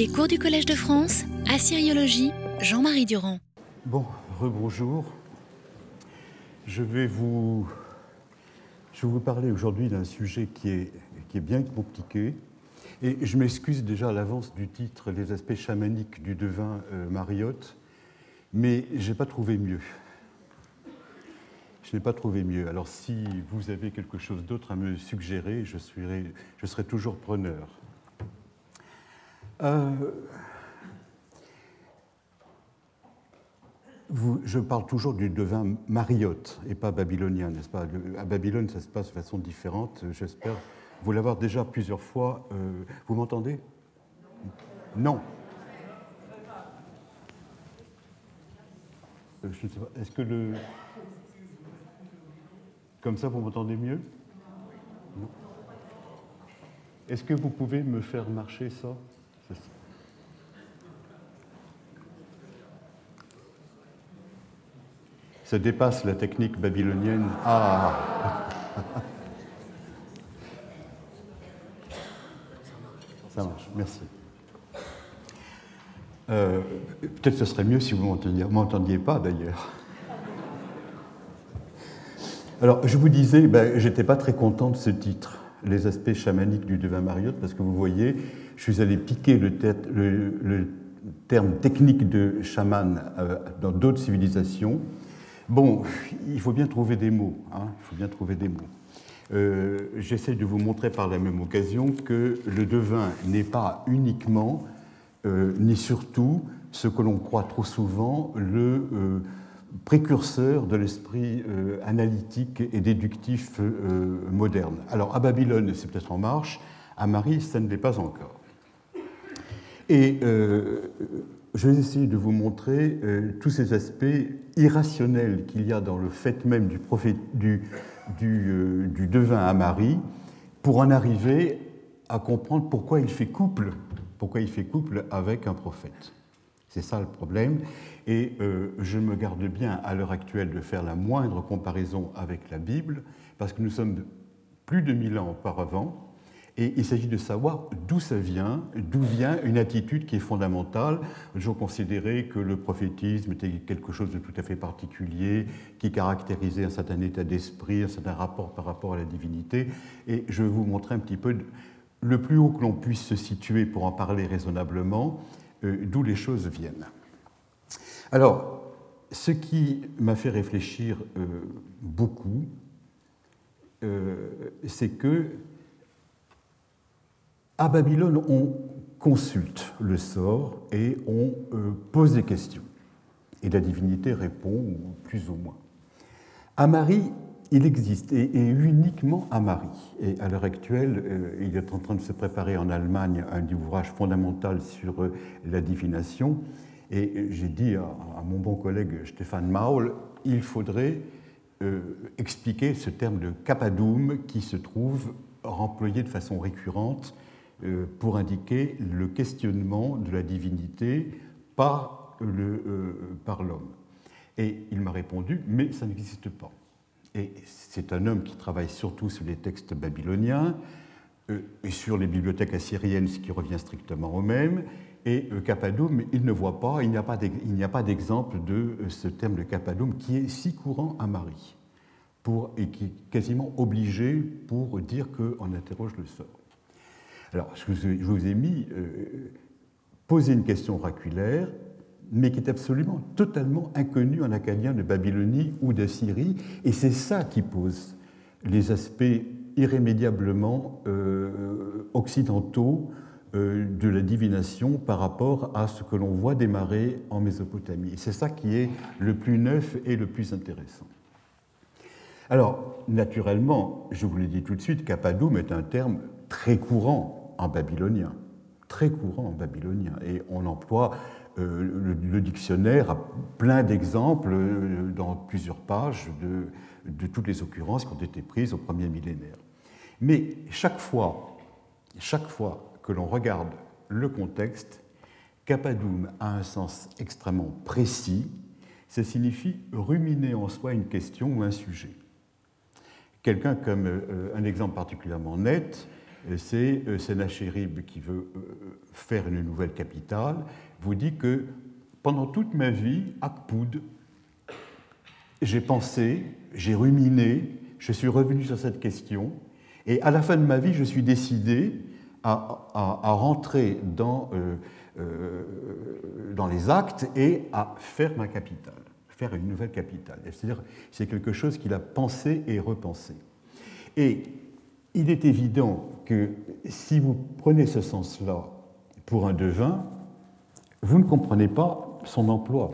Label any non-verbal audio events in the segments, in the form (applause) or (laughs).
Les cours du Collège de France, Assyriologie, Jean-Marie Durand. Bon, rebonjour. Je vais vous, je vais vous parler aujourd'hui d'un sujet qui est, qui est bien compliqué. Et je m'excuse déjà à l'avance du titre Les aspects chamaniques du devin euh, Mariotte, mais je n'ai pas trouvé mieux. Je n'ai pas trouvé mieux. Alors si vous avez quelque chose d'autre à me suggérer, je, serai, je serai toujours preneur. Euh, je parle toujours du devin mariotte et pas babylonien, n'est-ce pas? À Babylone, ça se passe de façon différente. J'espère vous l'avoir déjà plusieurs fois. Euh, vous m'entendez? Non. Euh, je ne sais pas. Est-ce que le. Comme ça, vous m'entendez mieux? Non. Est-ce que vous pouvez me faire marcher ça? (laughs) Ça dépasse la technique babylonienne. Ah (laughs) Ça marche, merci. Euh, peut-être ce serait mieux si vous ne m'entendiez pas d'ailleurs. Alors, je vous disais, ben, j'étais pas très content de ce titre, Les aspects chamaniques du devin Mariotte, parce que vous voyez, je suis allé piquer le, terme technique de chaman euh, dans d'autres civilisations. Bon, il faut bien trouver des mots. Hein, il faut bien trouver des mots. Euh, j'essaie de vous montrer par la même occasion que le devin n'est pas uniquement, euh, ni surtout, ce que l'on croit trop souvent, le précurseur de l'esprit analytique et déductif moderne. Alors à Babylone, c'est peut-être en marche, à Marie, ça ne l'est pas encore. Et je vais essayer de vous montrer tous ces aspects irrationnels qu'il y a dans le fait même du, prophète, du, du, du, devin à Marie pour en arriver à comprendre pourquoi il fait couple, pourquoi il fait couple avec un prophète. C'est ça le problème. Et euh, je me garde bien à l'heure actuelle de faire la moindre comparaison avec la Bible, parce que nous sommes plus de mille ans auparavant, et il s'agit de savoir d'où ça vient, d'où vient une attitude qui est fondamentale. Je considérais que le prophétisme était quelque chose de tout à fait particulier, qui caractérisait un certain état d'esprit, un certain rapport par rapport à la divinité. Et je vais vous montrer un petit peu le plus haut que l'on puisse se situer pour en parler raisonnablement, d'où les choses viennent. Alors, ce qui m'a fait réfléchir euh, beaucoup, euh, c'est que à Babylone, on consulte le sort et on euh, pose des questions. Et la divinité répond, plus ou moins. À Marie, il existe, et, uniquement à Marie. Et à l'heure actuelle, euh, il est en train de se préparer en Allemagne un ouvrage fondamental sur euh, la divination. Et j'ai dit à, mon bon collègue Stéphane Maul, il faudrait expliquer ce terme de capadum qui se trouve employé de façon récurrente euh, pour indiquer le questionnement de la divinité par euh, l'homme. Et il m'a répondu, mais ça n'existe pas. Et c'est un homme qui travaille surtout sur les textes babyloniens euh, et sur les bibliothèques assyriennes, ce qui revient strictement au même. Et Cappadoum, il ne voit pas, il n'y a pas d'exemple de ce terme de Cappadoum qui est si courant à Marie pour, et qui est quasiment obligé pour dire qu'on interroge le sort. Alors, je vous ai mis euh, poser une question oraculaire, mais qui est absolument totalement inconnue en acadien de Babylonie ou d'Assyrie, et c'est ça qui pose les aspects irrémédiablement euh, occidentaux euh, de la divination par rapport à ce que l'on voit démarrer en Mésopotamie. C'est ça qui est le plus neuf et le plus intéressant. Alors, naturellement, je vous l'ai dit tout de suite, Kappadoum est un terme très courant en babylonien, très courant en babylonien. Et on emploie euh, le, dictionnaire a plein d'exemples euh, dans plusieurs pages de, toutes les occurrences qui ont été prises au premier millénaire. Mais chaque fois, chaque fois que l'on regarde le contexte, Cappadoum a un sens extrêmement précis. Ça signifie ruminer en soi une question ou un sujet. Quelqu'un comme euh, un exemple particulièrement net, c'est Senachérib qui veut faire une nouvelle capitale, vous dit que pendant toute ma vie, Akpoud, j'ai pensé, j'ai ruminé, je suis revenu sur cette question, et à la fin de ma vie, je suis décidé à, rentrer dans, euh, euh, dans les actes et à faire ma capitale, faire une nouvelle capitale. C'est-à-dire, c'est quelque chose qu'il a pensé et repensé. Et il est évident que si vous prenez ce sens-là pour un devin, vous ne comprenez pas son emploi.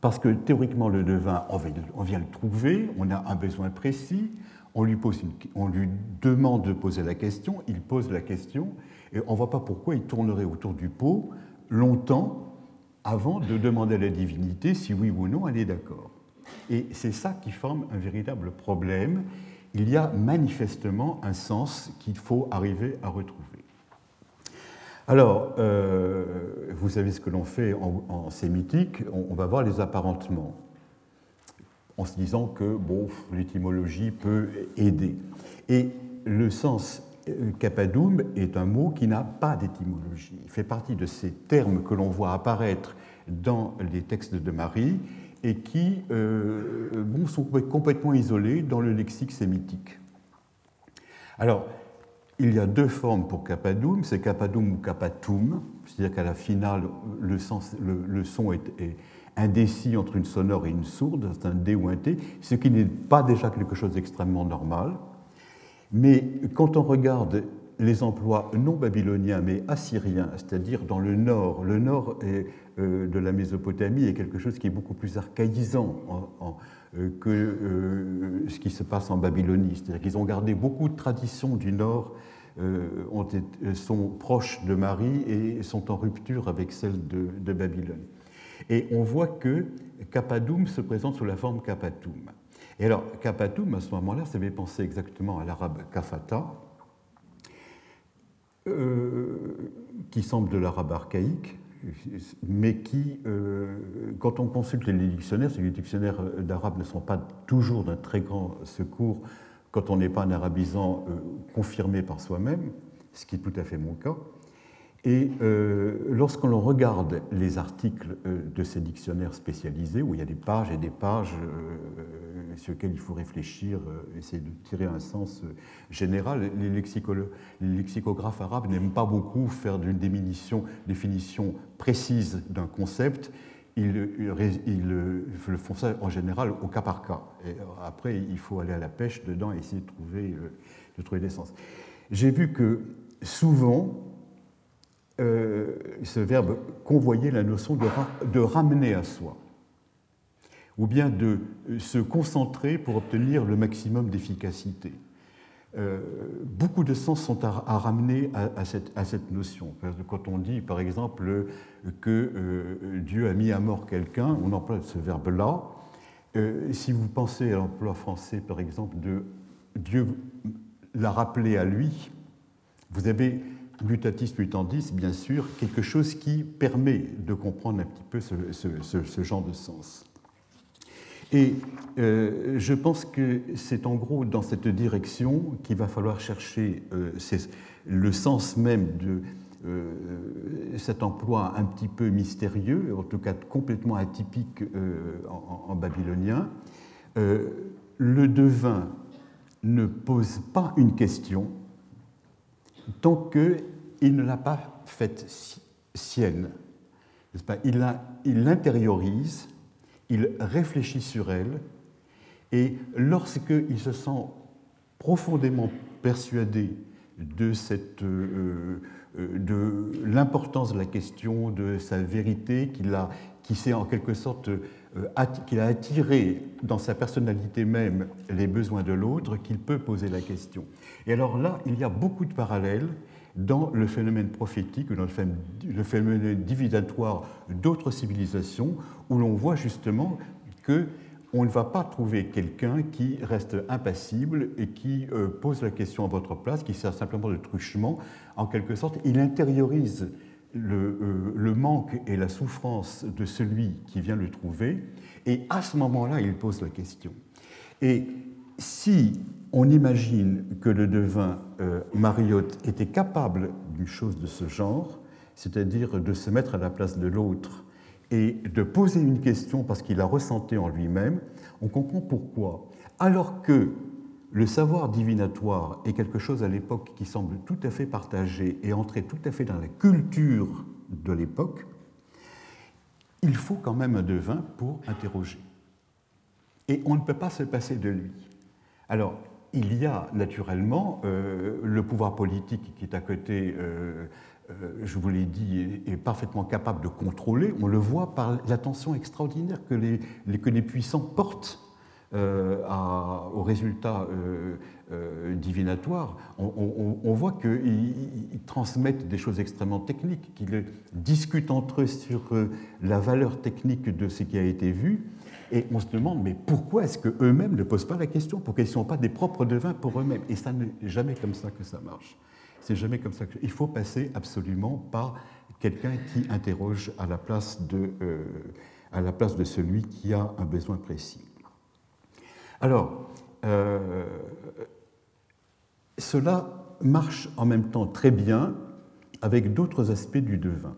Parce que théoriquement, le devin, on vient le trouver, on a un besoin précis, on lui, demande de poser la question, il pose la question, et on ne voit pas pourquoi il tournerait autour du pot longtemps avant de demander à la divinité si oui ou non elle est d'accord. Et c'est ça qui forme un véritable problème. Il y a manifestement un sens qu'il faut arriver à retrouver. Alors, euh, vous savez ce que l'on fait en, sémitique, on, va voir les apparentements, en se disant que bon, l'étymologie peut aider. Et le sens euh, capadoum est un mot qui n'a pas d'étymologie. Il fait partie de ces termes que l'on voit apparaître dans les textes de Marie et qui euh, sont complètement isolés dans le lexique sémitique. Alors, il y a deux formes pour capadoum, c'est capadoum ou capatum, c'est-à-dire qu'à la finale, le, son est, indécis entre une sonore et une sourde, c'est un D ou un T, ce qui n'est pas déjà quelque chose d'extrêmement normal. Mais quand on regarde les emplois non babyloniens mais assyriens, c'est-à-dire dans le nord, le nord euh, de la Mésopotamie est quelque chose qui est beaucoup plus archaïsant euh, que euh, ce qui se passe en Babylonie. C'est-à-dire qu'ils ont gardé beaucoup de traditions du nord ont euh, sont proches de Marie et sont en rupture avec celles de, Babylone. Et on voit que Kapadoum se présente sous la forme Kapatum. Et alors, Kapatum, à ce moment-là, ça fait penser exactement à l'arabe Kafata, euh, qui semble de l'arabe archaïque, mais qui, quand on consulte les dictionnaires, les dictionnaires d'arabe ne sont pas toujours d'un très grand secours quand on n'est pas un arabisant euh, confirmé par soi-même, ce qui est tout à fait mon cas. Et euh, lorsqu'on regarde les articles euh, de ces dictionnaires spécialisés, où il y a des pages et des pages sur lesquelles il faut réfléchir, essayer de tirer un sens général, les, lexicographes arabes n'aiment pas beaucoup faire d'une définition, définition précise d'un concept, ils, le font ça en général au cas par cas. Et après, il faut aller à la pêche dedans et essayer de trouver, euh, de trouver des sens. J'ai vu que souvent, euh, ce verbe convoyer la notion de, ramener à soi, ou bien de se concentrer pour obtenir le maximum d'efficacité. Euh, beaucoup de sens sont à, ramener à, cette, notion. Quand on dit, par exemple, que euh, Dieu a mis à mort quelqu'un, on emploie ce verbe-là. Euh, si vous pensez à l'emploi français, par exemple, de Dieu l'a rappelé à lui, vous avez mutatis mutandis, bien sûr, quelque chose qui permet de comprendre un petit peu ce genre de sens. Et euh, je pense que c'est en gros dans cette direction qu'il va falloir chercher euh, le sens même de euh, cet emploi un petit peu mystérieux, en tout cas complètement atypique en, babylonien. le devin ne pose pas une question tant qu'il ne l'a pas faite sienne. il l'intériorise il réfléchit sur elle, et lorsqu'il se sent profondément persuadé de, euh, euh, de l'importance de la question, de sa vérité, qu'il a, qui s'est en quelque sorte euh, qu'il a attiré dans sa personnalité même les besoins de l'autre, qu'il peut poser la question. Et alors là, il y a beaucoup de parallèles dans le phénomène prophétique, dans le phénomène divinatoire d'autres civilisations, où l'on voit justement que on ne va pas trouver quelqu'un qui reste impassible et qui euh, pose la question à votre place, qui sert simplement de truchement. En quelque sorte, il intériorise le, euh, le, manque et la souffrance de celui qui vient le trouver, et à ce moment-là, il pose la question. Et si on imagine que le devin euh, Mariotte était capable d'une chose de ce genre, c'est-à-dire de se mettre à la place de l'autre et de poser une question parce qu'il a ressenti en lui-même, on comprend pourquoi. Alors que le savoir divinatoire est quelque chose à l'époque qui semble tout à fait partagé et entrer tout à fait dans la culture de l'époque, il faut quand même un devin pour interroger. Et on ne peut pas se passer de lui. Il y a naturellement euh, le pouvoir politique qui est à côté, euh, euh, je vous l'ai dit, est, parfaitement capable de contrôler. On le voit par l'attention extraordinaire que les, que les puissants portent aux résultats divinatoires. On, on voit qu'ils transmettent des choses extrêmement techniques, qu'ils discutent entre eux sur la valeur technique de ce qui a été vu et on se demande, mais pourquoi est-ce qu'eux-mêmes ne posent pas la question Pourquoi ils ne sont pas des propres devins pour eux-mêmes? Et ça n'est jamais comme ça que ça marche. C'est jamais comme ça. Il faut passer absolument par quelqu'un qui interroge à la, place de, euh, à la place de celui qui a un besoin précis. Alors, euh, cela marche en même temps très bien avec d'autres aspects du devin.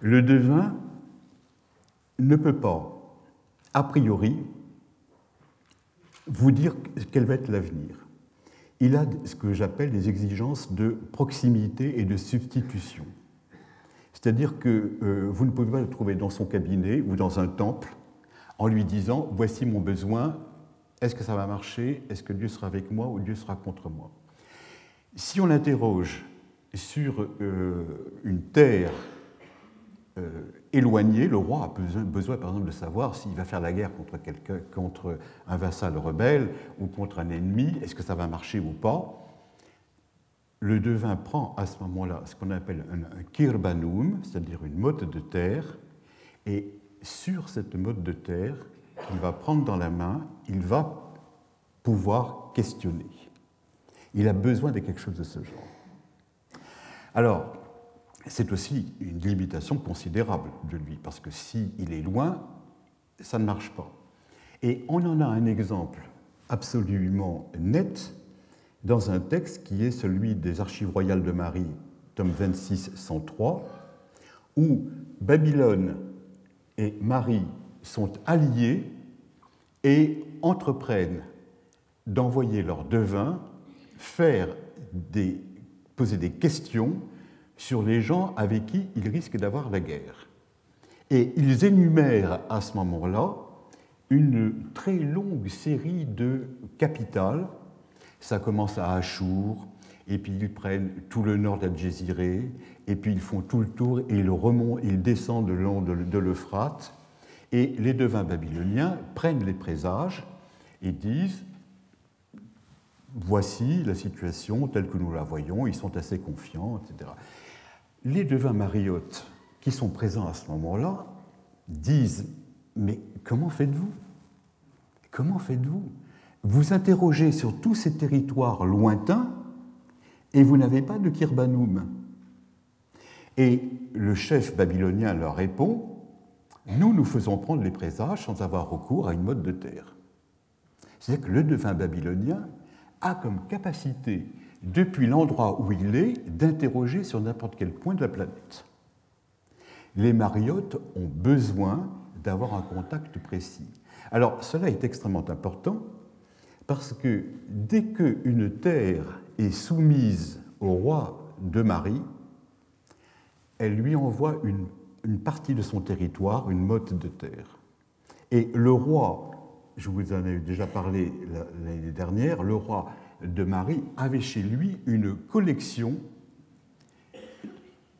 Le devin ne peut pas a priori, vous dire quel va être l'avenir. Il a ce que j'appelle des exigences de proximité et de substitution. C'est-à-dire que euh, vous ne pouvez pas le trouver dans son cabinet ou dans un temple en lui disant Voici mon besoin, est-ce que ça va marcher? Est-ce que Dieu sera avec moi ou Dieu sera contre moi? Si on l'interroge sur euh, une terre euh, éloigné, le roi a besoin, par exemple, de savoir s'il va faire la guerre contre, contre un vassal rebelle ou contre un ennemi, est-ce que ça va marcher ou pas. Le devin prend à ce moment-là ce qu'on appelle un, kirbanum, c'est-à-dire une motte de terre, et sur cette motte de terre qu'il va prendre dans la main, il va pouvoir questionner. Il a besoin de quelque chose de ce genre. Alors, c'est aussi une limitation considérable de lui, parce que s'il est loin, ça ne marche pas. Et on en a un exemple absolument net dans un texte qui est celui des Archives royales de Marie, tome 26, 103, où Babylone et Marie sont alliés et entreprennent d'envoyer leurs devins poser des questions sur les gens avec qui ils risquent d'avoir la guerre. Et ils énumèrent à ce moment-là une très longue série de capitales. Ça commence à Achour, et puis ils prennent tout le nord d'Algésiré, et puis ils font tout le tour et ils, remontent, ils descendent le long de l'Euphrate. Et les devins babyloniens prennent les présages et disent Voici la situation telle que nous la voyons, ils sont assez confiants, etc les devins mariottes qui sont présents à ce moment-là disent Mais comment faites-vous? Comment faites-vous? Vous interrogez sur tous ces territoires lointains et vous n'avez pas de Kirbanum. Et le chef babylonien leur répond Nous, nous faisons prendre les présages sans avoir recours à une mode de terre. C'est-à-dire que le devin babylonien a comme capacité depuis l'endroit où il est, d'interroger sur n'importe quel point de la planète. Les mariottes ont besoin d'avoir un contact précis. Alors cela est extrêmement important parce que dès qu'une terre est soumise au roi de Marie, elle lui envoie une, une partie de son territoire, une motte de terre. Et le roi, je vous en ai déjà parlé l'année dernière, le roi de Marie avait chez lui une collection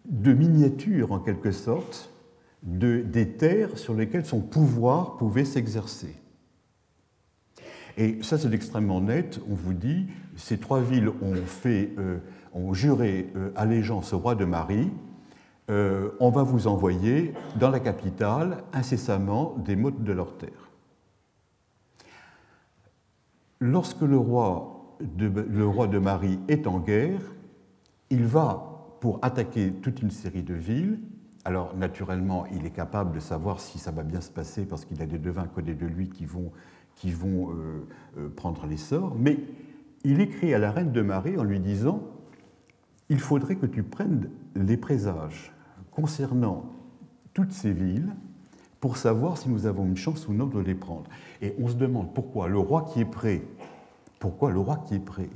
de miniatures, en quelque sorte, de, des terres sur lesquelles son pouvoir pouvait s'exercer. Et ça, c'est extrêmement net. On vous dit, ces trois villes ont, fait, euh, ont juré euh, allégeance au roi de Marie. Euh, on va vous envoyer dans la capitale incessamment des mottes de leurs terres. Lorsque le roi le roi de Marie est en guerre, il va pour attaquer toute une série de villes. Alors naturellement, il est capable de savoir si ça va bien se passer parce qu'il a des devins codés de lui qui vont, qui vont prendre l'essor, mais il écrit à la reine de Marie en lui disant Il faudrait que tu prennes les présages concernant toutes ces villes pour savoir si nous avons une chance ou non de les prendre. Et on se demande pourquoi le roi qui est prêt, pourquoi le roi qui est prêt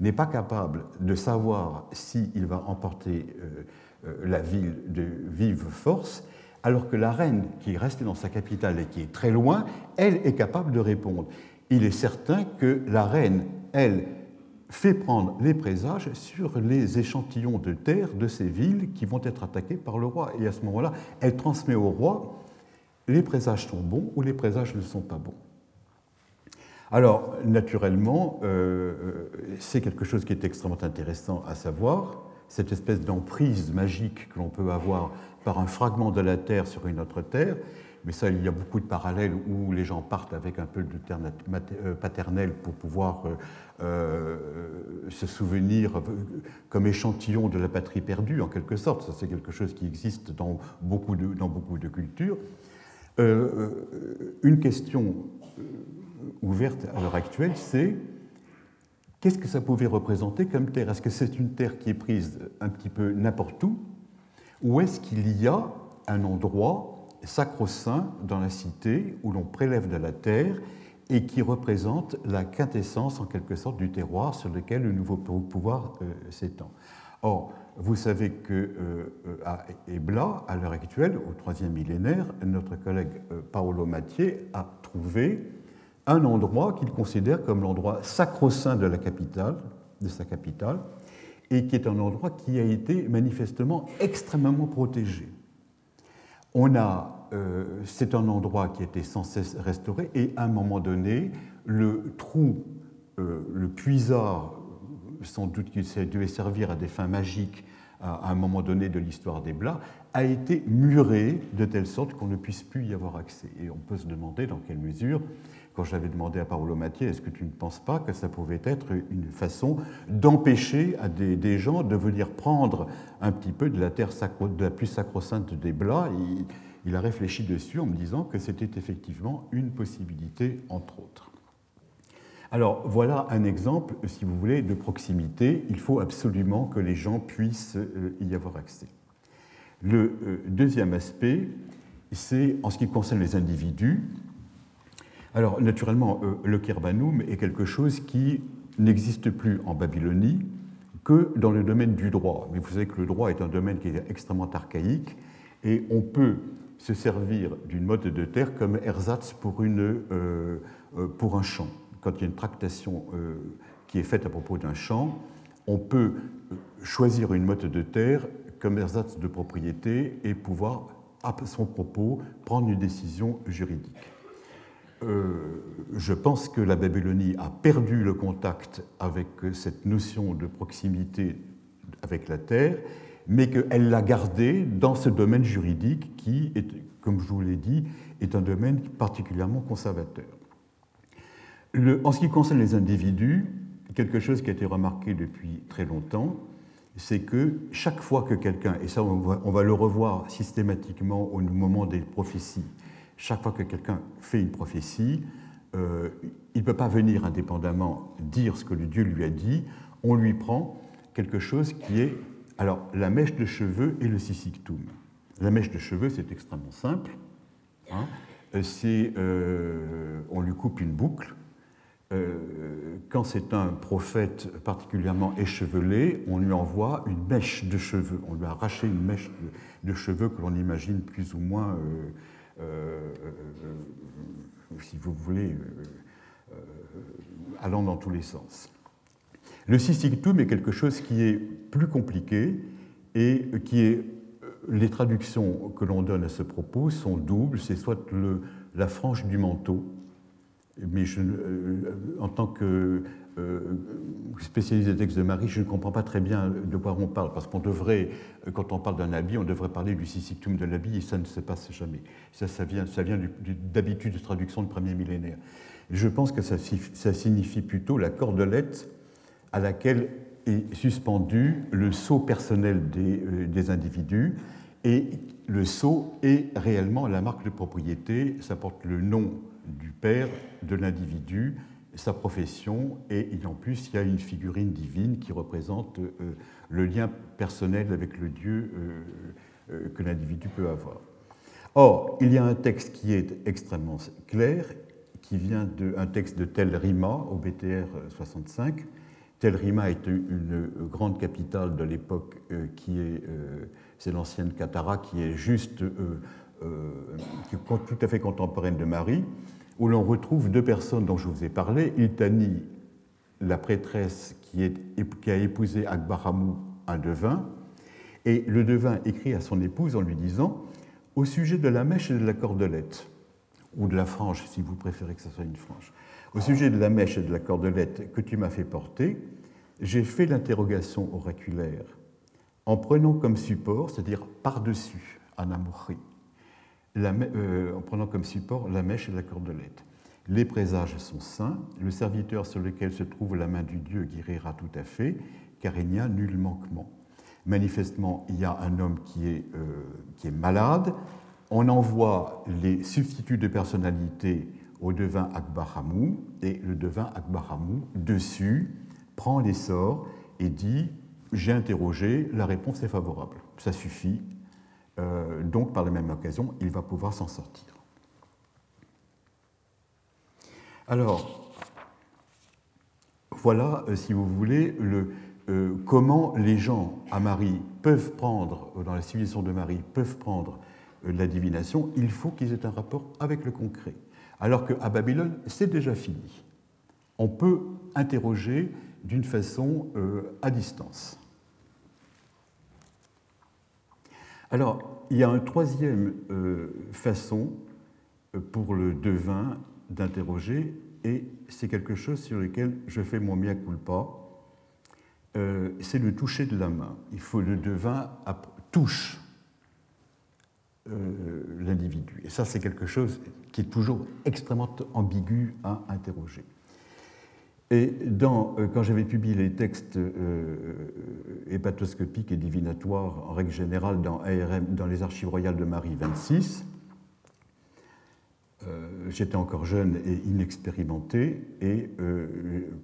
n'est pas capable de savoir s'il va emporter euh, euh, la ville de vive force, alors que la reine qui est restée dans sa capitale et qui est très loin, elle est capable de répondre. Il est certain que la reine, elle, fait prendre les présages sur les échantillons de terre de ces villes qui vont être attaquées par le roi. Et à ce moment-là, elle transmet au roi les présages sont bons ou les présages ne sont pas bons. Alors, naturellement, euh, euh, c'est quelque chose qui est extrêmement intéressant à savoir, cette espèce d'emprise magique que l'on peut avoir par un fragment de la Terre sur une autre Terre, mais ça, il y a beaucoup de parallèles où les gens partent avec un peu de terre euh, paternelle pour pouvoir se souvenir comme échantillon de la patrie perdue, en quelque sorte. Ça, c'est quelque chose qui existe dans beaucoup de, dans beaucoup de cultures. une question ouverte à l'heure actuelle, c'est qu'est-ce que ça pouvait représenter comme terre? Est-ce que c'est une terre qui est prise un petit peu n'importe où? Ou est-ce qu'il y a un endroit sacro-saint dans la cité où l'on prélève de la terre et qui représente la quintessence en quelque sorte du terroir sur lequel le nouveau pouvoir euh, s'étend? Or, vous savez que euh, à Ebla, à l'heure actuelle, au troisième millénaire, notre collègue euh, Paolo Mathieu a trouvé un endroit qu'il considère comme l'endroit sacro-saint de la capitale, de sa capitale, et qui est un endroit qui a été manifestement extrêmement protégé. On a, euh, c'est un endroit qui a été sans cesse restauré, et à un moment donné, le trou, euh, le puisard, sans doute qu'il devait servir à des fins magiques à un moment donné de l'histoire des Blas, a été muré de telle sorte qu'on ne puisse plus y avoir accès. Et on peut se demander dans quelle mesure quand j'avais demandé à Paolo Mathieu, est-ce que tu ne penses pas que ça pouvait être une façon d'empêcher à des, gens de venir prendre un petit peu de la terre de la plus sacro-sainte des Blas? Il, il a réfléchi dessus en me disant que c'était effectivement une possibilité, entre autres. Alors voilà un exemple, si vous voulez, de proximité. Il faut absolument que les gens puissent euh, y avoir accès. Le euh, deuxième aspect, c'est en ce qui concerne les individus, alors, naturellement, euh, le Kirbanum est quelque chose qui n'existe plus en Babylonie que dans le domaine du droit. Mais vous savez que le droit est un domaine qui est extrêmement archaïque et on peut se servir d'une mode de terre comme ersatz pour, euh, euh, un champ. Quand il y a une tractation qui est faite à propos d'un champ, on peut choisir une mode de terre comme ersatz de propriété et pouvoir, à son propos, prendre une décision juridique. Euh, je pense que la Babylonie a perdu le contact avec cette notion de proximité avec la Terre, mais qu'elle l'a gardé dans ce domaine juridique qui, comme je vous l'ai dit, est un domaine particulièrement conservateur. en ce qui concerne les individus, quelque chose qui a été remarqué depuis très longtemps, c'est que chaque fois que quelqu'un, et ça on va le revoir systématiquement au moment des prophéties, chaque fois que quelqu'un fait une prophétie, euh, il ne peut pas venir indépendamment dire ce que le Dieu lui a dit, on lui prend quelque chose qui est alors la mèche de cheveux et le sisictum. La mèche de cheveux, c'est extrêmement simple. Hein. Euh, on lui coupe une boucle. Euh, quand c'est un prophète particulièrement échevelé, on lui envoie une mèche de cheveux. On lui a arraché une mèche de, cheveux que l'on imagine plus ou moins euh, euh, si vous voulez, euh, allant dans tous les sens. Le sisictum est quelque chose qui est plus compliqué et qui est les traductions que l'on donne à ce propos sont doubles. C'est soit la frange du manteau, mais je, en tant que euh, spécialisé des textes de Marie, je ne comprends pas très bien de quoi on parle, parce qu'on devrait, quand on parle d'un habit, on devrait parler du sisictum de l'habit, et ça ne se passe jamais. Ça, ça vient, ça vient d'habitude de traduction de premier millénaire. Je pense que ça, ça signifie plutôt la cordelette à laquelle est suspendu le sceau personnel des, euh, des, individus, et le sceau est réellement la marque de propriété, ça porte le nom du père de l'individu, sa profession, et en plus, il y a une figurine divine qui représente le lien personnel avec le Dieu que l'individu peut avoir. Or, il y a un texte qui est extrêmement clair, qui vient d'un texte de Tel Rima au BTR 65. Tel Rima est une grande capitale de l'époque euh, qui est, euh, c'est l'ancienne Katara, qui est juste, euh, qui est tout à fait contemporaine de Marie, où l'on retrouve deux personnes dont je vous ai parlé, Iltani, la prêtresse qui, a épousé Akbaramou, un devin, et le devin écrit à son épouse en lui disant au sujet de la mèche et de la cordelette, ou de la frange, si vous préférez que ce soit une frange, au sujet de la mèche et de la cordelette que tu m'as fait porter, j'ai fait l'interrogation oraculaire. En prenant comme support, c'est-à-dire par-dessus, Euh, en prenant comme support la mèche et la cordelette. Les présages sont sains, le serviteur sur lequel se trouve la main du Dieu guérira tout à fait, car il n'y a nul manquement manifestement, il y a un homme qui est, euh, malade. On envoie les substituts de personnalité au devin Akbaramou, et le devin Akbaramou, dessus, prend l'essor et dit J'ai interrogé, la réponse est favorable. Ça suffit. Euh, donc, par la même occasion, il va pouvoir s'en sortir. Alors, voilà, euh, si vous voulez, le, euh, comment les gens à Marie peuvent prendre, dans la civilisation de Marie, peuvent prendre la divination, il faut qu'ils aient un rapport avec le concret. Alors qu'à Babylone, c'est déjà fini. On peut interroger d'une façon à distance. Alors, il y a une troisième façon pour le devin d'interroger, et c'est quelque chose sur lequel je fais mon mea culpa, euh, c'est le toucher de la main. Il faut le devin touche euh, l'individu. Et ça, c'est quelque chose qui est toujours extrêmement ambigu à interroger. Et dans, euh, quand j'avais publié les textes hépatoscopiques et divinatoires, en règle générale, dans les archives royales de Marie 26, j'étais encore jeune et inexpérimenté, et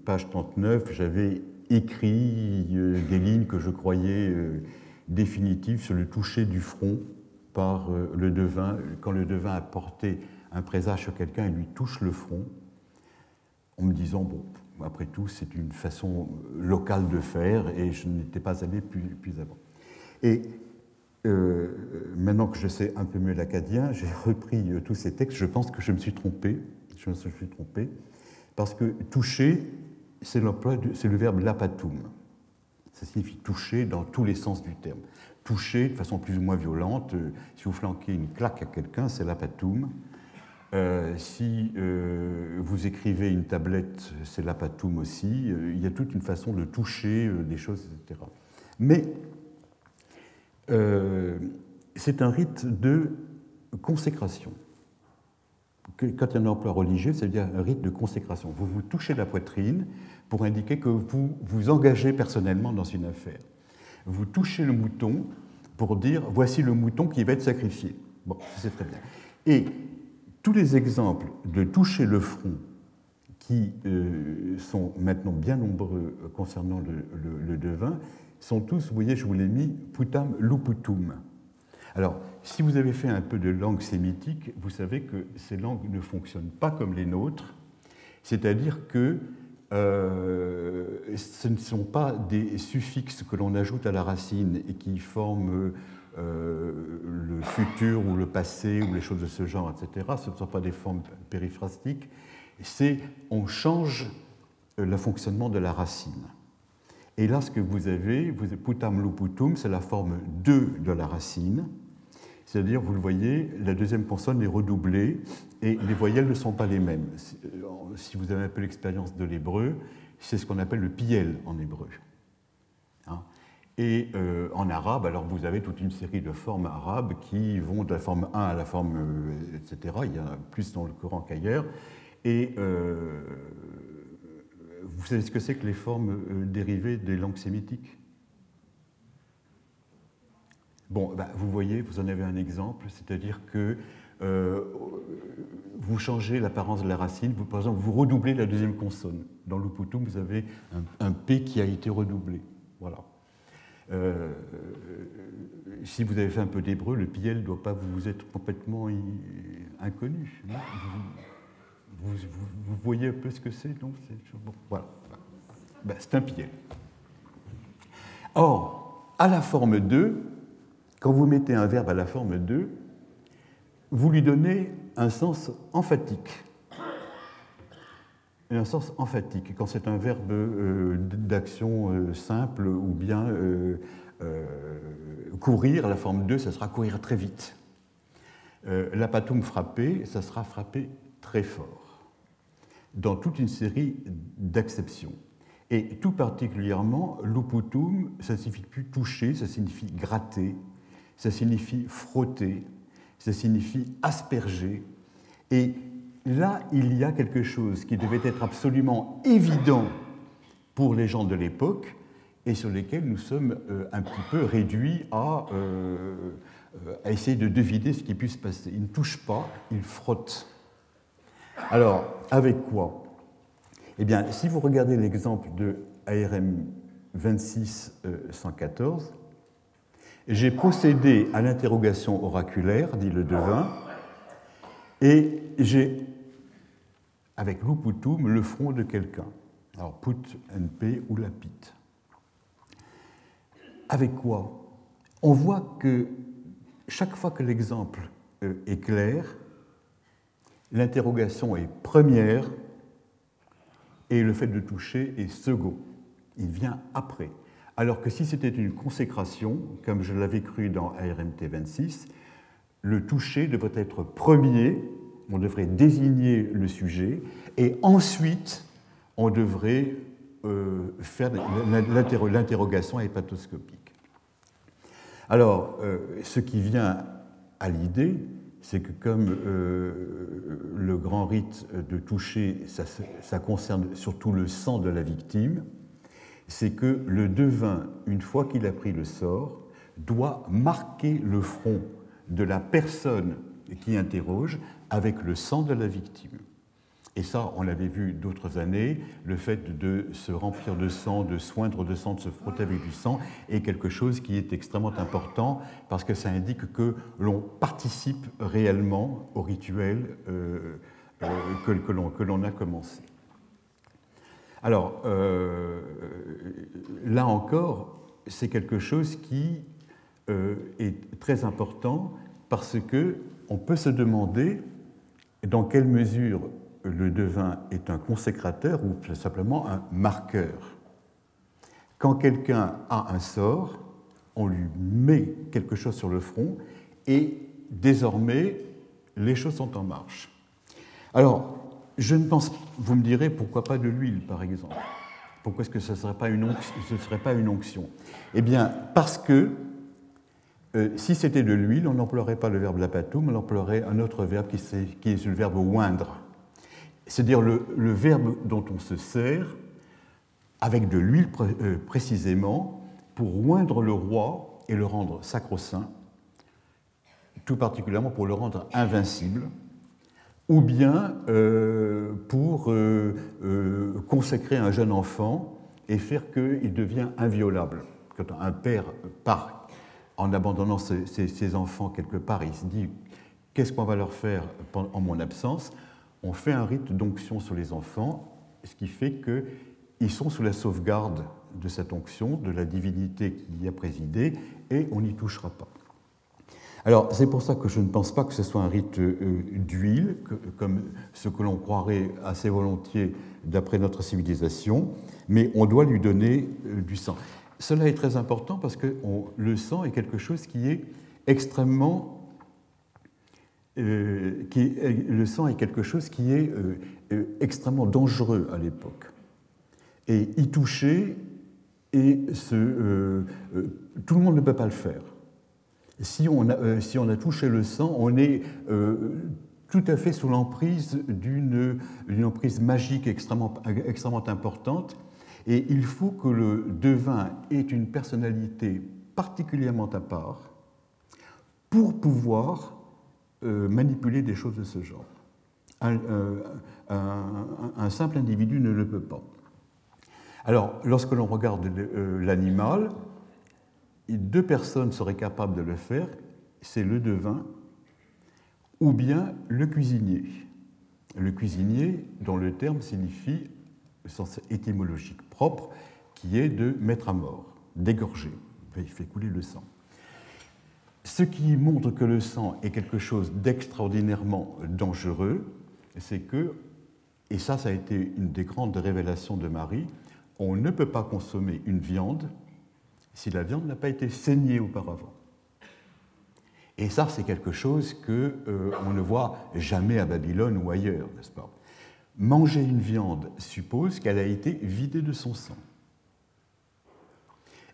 page 39, j'avais écrit euh, des lignes que je croyais euh, définitives sur le toucher du front par euh, le devin. Quand le devin a porté un présage sur quelqu'un, il lui touche le front, en me disant, bon, après tout, c'est une façon locale de faire, et je n'étais pas allé plus, avant. Et maintenant que je sais un peu mieux l'acadien, j'ai repris tous ces textes, je pense que je me suis trompé, je me suis trompé, parce que toucher, c'est le verbe lapatum. Ça signifie toucher dans tous les sens du terme. Toucher de façon plus ou moins violente. Euh, si vous flanquez une claque à quelqu'un, c'est lapatum. Euh, si euh, vous écrivez une tablette, c'est lapatum aussi. il y a toute une façon de toucher des choses, etc. Mais c'est un rite de consécration quand il y a un emploi religieux, ça veut dire un rite de consécration. Vous vous touchez la poitrine pour indiquer que vous vous engagez personnellement dans une affaire. Vous touchez le mouton pour dire voici le mouton qui va être sacrifié. Bon, c'est très bien. Et tous les exemples de toucher le front qui euh, sont maintenant bien nombreux concernant le, devin sont tous, vous voyez, je vous l'ai mis, putam luputum. Alors, si vous avez fait un peu de langue sémitique, vous savez que ces langues ne fonctionnent pas comme les nôtres, c'est-à-dire que euh, ce ne sont pas des suffixes que l'on ajoute à la racine et qui forment euh, le futur ou le passé ou les choses de ce genre, etc. Ce ne sont pas des formes périphrastiques. C'est on change euh, le fonctionnement de la racine. Et là, ce que vous avez, vous, putam luputum, c'est la forme 2 de la racine. C'est-à-dire, vous le voyez, la deuxième consonne est redoublée et les voyelles ne sont pas les mêmes. Si vous avez un peu l'expérience de l'hébreu, c'est ce qu'on appelle le piel en hébreu. Et euh, en arabe, alors vous avez toute une série de formes arabes qui vont de la forme 1 à la forme, euh, etc. Il y en a plus dans le Coran qu'ailleurs. Et euh, vous savez ce que c'est que les formes dérivées des langues sémitiques? Bon, ben, vous voyez, vous en avez un exemple, c'est-à-dire que vous changez l'apparence de la racine. Vous, par exemple, vous redoublez la deuxième consonne. Dans l'uputum, vous avez un, P qui a été redoublé. Voilà. Euh, si vous avez fait un peu d'hébreu, le piel ne doit pas vous être complètement inconnu. Vous, voyez un peu ce que c'est, donc voilà. Ben, c'est un piel. Or, à la forme 2, quand vous mettez un verbe à la forme 2, vous lui donnez un sens emphatique. Un sens emphatique, quand c'est un verbe euh, d'action euh, simple ou bien euh, courir, la forme 2, ça sera courir très vite. L'apatum frapper, ça sera frapper très fort, dans toute une série d'acceptions. Et tout particulièrement, l'uputum, ça signifie plus toucher, ça signifie gratter, ça signifie frotter, ça signifie asperger. Et là, il y a quelque chose qui devait être absolument évident pour les gens de l'époque et sur lesquels nous sommes euh, un petit peu réduits à, euh, à, essayer de deviner ce qui puisse se passer. Il ne touche pas, il frotte. Alors, avec quoi? Eh bien, si vous regardez l'exemple de ARM 2614, j'ai procédé à l'interrogation oraculaire, dit le devin, et j'ai, avec l'uputum, le front de quelqu'un. Alors, put, np ou lapit. Avec quoi On voit que chaque fois que l'exemple euh, est clair, l'interrogation est première et le fait de toucher est second. Il vient après. Alors que si c'était une consécration, comme je l'avais cru dans ARMT 26, le toucher devrait être premier, on devrait désigner le sujet, et ensuite on devrait euh, faire l'interrogation hépatoscopique. Alors, euh, ce qui vient à l'idée, c'est que comme euh, le grand rite de toucher, ça concerne surtout le sang de la victime, c'est que le devin, une fois qu'il a pris le sort, doit marquer le front de la personne qui interroge avec le sang de la victime. Et ça, on l'avait vu d'autres années, le fait de se remplir de sang, de soindre de sang, de se frotter avec du sang, est quelque chose qui est extrêmement important parce que ça indique que l'on participe réellement au rituel euh, euh, que l'on a commencé. Alors, euh, là encore, c'est quelque chose qui est très important parce que on peut se demander dans quelle mesure le devin est un consécrateur ou simplement un marqueur? Quand quelqu'un a un sort, on lui met quelque chose sur le front et désormais les choses sont en marche. Alors, je ne pense, vous me direz, pourquoi pas de l'huile, par exemple? Pourquoi est-ce que ce ne serait, pas une onction, Eh bien, parce que euh, si c'était de l'huile, on n'emploierait pas le verbe lapatum, on emploierait un autre verbe qui, est, le verbe oindre. C'est-à-dire le, verbe dont on se sert avec de l'huile euh, précisément pour oindre le roi et le rendre sacro-saint, tout particulièrement pour le rendre invincible ou bien euh, pour consacrer un jeune enfant et faire qu'il devient inviolable. Quand un père part en abandonnant ses, enfants quelque part, il se dit qu'est-ce qu'on va leur faire en mon absence? On fait un rite d'onction sur les enfants, ce qui fait qu'ils sont sous la sauvegarde de cette onction, de la divinité qui y a présidé, et on n'y touchera pas. Alors, c'est pour ça que je ne pense pas que ce soit un rite euh, d'huile, comme ce que l'on croirait assez volontiers d'après notre civilisation, mais on doit lui donner euh, du sang. Cela est très important parce que le sang est quelque chose qui est extrêmement euh, le sang est quelque chose qui est extrêmement dangereux à l'époque. Et y toucher, et tout le monde ne peut pas le faire. Si on, a, euh, si on a touché le sang, on est euh, tout à fait sous l'emprise d'une emprise magique extrêmement, extrêmement importante. Et il faut que le devin ait une personnalité particulièrement à part pour pouvoir euh, manipuler des choses de ce genre. un, simple individu ne le peut pas. Alors, lorsque l'on regarde l'animal, deux personnes seraient capables de le faire, c'est le devin ou bien le cuisinier. Le cuisinier, dont le terme signifie, sens étymologique propre, qui est de mettre à mort, d'égorger. Il fait couler le sang. Ce qui montre que le sang est quelque chose d'extraordinairement dangereux, c'est que, et ça, ça a été une des grandes révélations de Marie, on ne peut pas consommer une viande si la viande n'a pas été saignée auparavant. Et ça, c'est quelque chose qu'on euh, on ne voit jamais à Babylone ou ailleurs, n'est-ce pas? Manger une viande suppose qu'elle a été vidée de son sang.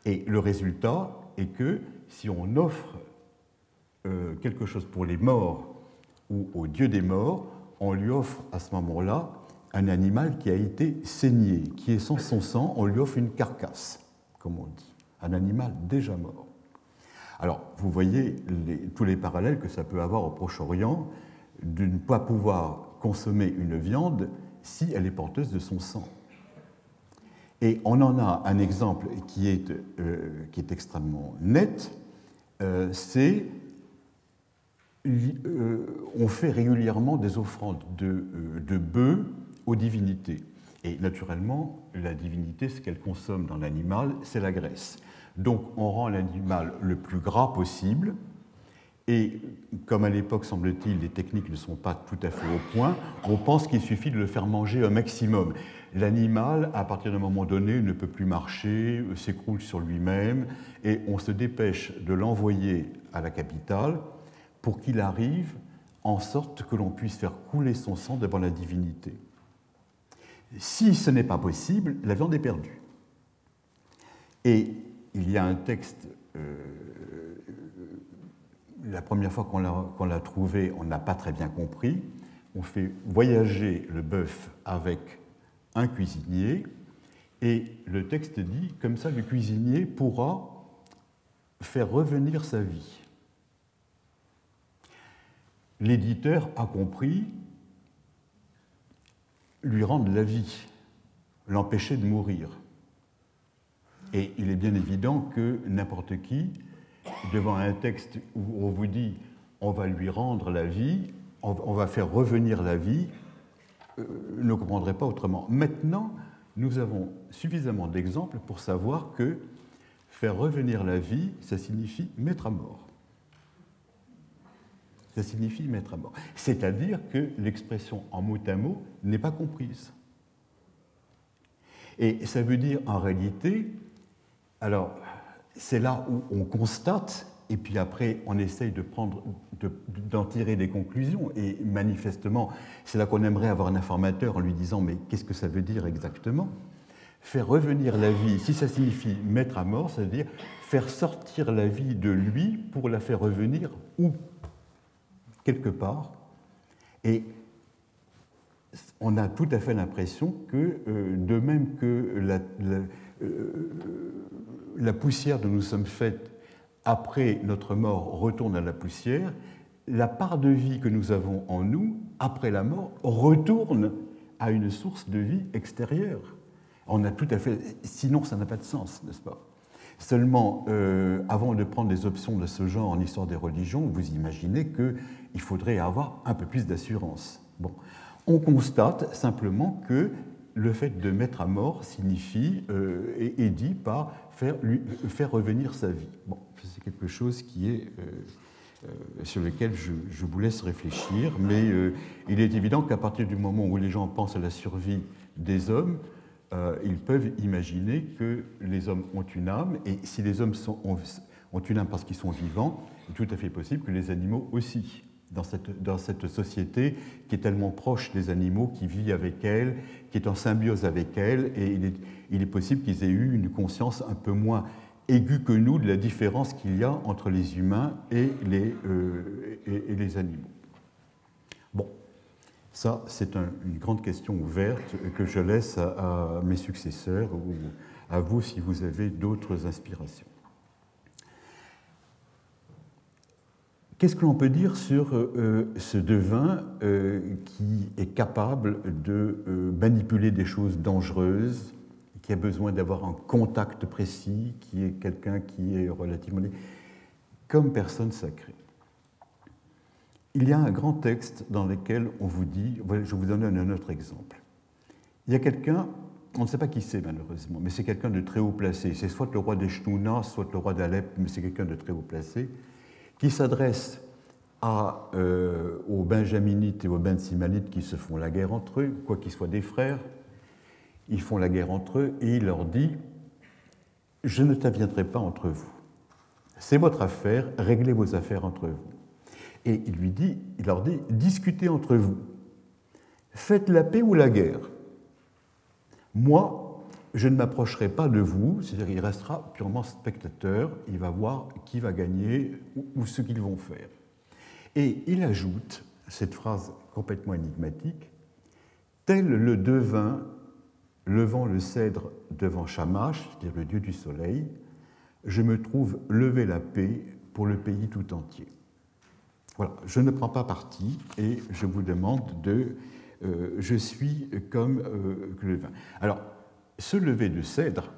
Et le résultat est que si on offre euh, quelque chose pour les morts ou au Dieu des morts, on lui offre à ce moment-là un animal qui a été saigné, qui est sans son sang, on lui offre une carcasse, comme on dit, un animal déjà mort. Alors, vous voyez tous les parallèles que ça peut avoir au Proche-Orient de ne pas pouvoir consommer une viande si elle est porteuse de son sang. Et on en a un exemple qui est, euh, qui est extrêmement net, euh, c'est euh, on fait régulièrement des offrandes de, de bœufs aux divinités. Et naturellement, la divinité, ce qu'elle consomme dans l'animal, c'est la graisse. Donc on rend l'animal le plus gras possible, et comme à l'époque, semble-t-il, les techniques ne sont pas tout à fait au point, on pense qu'il suffit de le faire manger un maximum. L'animal, à partir d'un moment donné, ne peut plus marcher, s'écroule sur lui-même, et on se dépêche de l'envoyer à la capitale pour qu'il arrive en sorte que l'on puisse faire couler son sang devant la divinité. Si ce n'est pas possible, la viande est perdue. Et il y a un texte, euh, la première fois qu'on l'a trouvé, on n'a pas très bien compris. On fait voyager le bœuf avec un cuisinier, et le texte dit, comme ça, le cuisinier pourra faire revenir sa vie. L'éditeur a compris lui rendre la vie, l'empêcher de mourir. Et il est bien évident que n'importe qui, devant un texte où on vous dit on va lui rendre la vie, on va faire revenir la vie, euh, ne comprendrait pas autrement. Maintenant, nous avons suffisamment d'exemples pour savoir que faire revenir la vie, ça signifie mettre à mort. Ça signifie mettre à mort. C'est-à-dire que l'expression en mot à mot n'est pas comprise. Et ça veut dire en réalité alors, c'est là où on constate, et puis après, on essaye de prendre, d'en tirer des conclusions. Et manifestement, c'est là qu'on aimerait avoir un informateur en lui disant Mais qu'est-ce que ça veut dire exactement? Faire revenir la vie, si ça signifie mettre à mort, c'est-à-dire faire sortir la vie de lui pour la faire revenir où Quelque part. Et on a tout à fait l'impression que, euh, de même que la, euh, la poussière dont nous sommes faits après notre mort retourne à la poussière, la part de vie que nous avons en nous, après la mort, retourne à une source de vie extérieure. On a tout à fait. Sinon, ça n'a pas de sens, n'est-ce pas? Seulement, euh, avant de prendre des options de ce genre en histoire des religions, vous imaginez qu'il faudrait avoir un peu plus d'assurance. Bon. On constate simplement que le fait de mettre à mort signifie, euh, et, dit par faire, lui, faire revenir sa vie. Bon, c'est quelque chose qui est, euh, euh, sur lequel je, vous laisse réfléchir, mais il est évident qu'à partir du moment où les gens pensent à la survie des hommes, ils peuvent imaginer que les hommes ont une âme, et si les hommes ont une âme parce qu'ils sont vivants, il est tout à fait possible que les animaux aussi dans cette, dans cette société qui est tellement proche des animaux, qui vit avec elle, qui est en symbiose avec elle, et il est, possible qu'ils aient eu une conscience un peu moins aiguë que nous de la différence qu'il y a entre les humains et les, euh, et, les animaux. Bon, ça c'est une grande question ouverte que je laisse à mes successeurs ou à vous si vous avez d'autres inspirations. Qu'est-ce que l'on peut dire sur ce devin qui est capable de manipuler des choses dangereuses, qui a besoin d'avoir un contact précis, qui est quelqu'un qui est relativement comme personne sacrée? Il y a un grand texte dans lequel on vous dit, je vous donne un autre exemple. Il y a quelqu'un, on ne sait pas qui c'est malheureusement, mais c'est quelqu'un de très haut placé. C'est soit le roi des soit le roi d'Alep, mais c'est quelqu'un de très haut placé, qui s'adresse euh, aux Benjaminites et aux Bensimanites qui se font la guerre entre eux, quoi qu'ils soient des frères, ils font la guerre entre eux et il leur dit Je ne t'aviendrai pas entre vous. C'est votre affaire, réglez vos affaires entre vous. Et il lui dit, il leur dit Discutez entre vous. Faites la paix ou la guerre. Moi, je ne m'approcherai pas de vous, c'est-à-dire il restera purement spectateur, il va voir qui va gagner ou ce qu'ils vont faire. Et il ajoute cette phrase complètement énigmatique Tel le devin levant le cèdre devant Shamash, c'est-à-dire le dieu du soleil, je me trouve lever la paix pour le pays tout entier. Voilà, je ne prends pas parti et je vous demande de. Euh, je suis comme euh, le vin. Alors, ce lever de cèdre,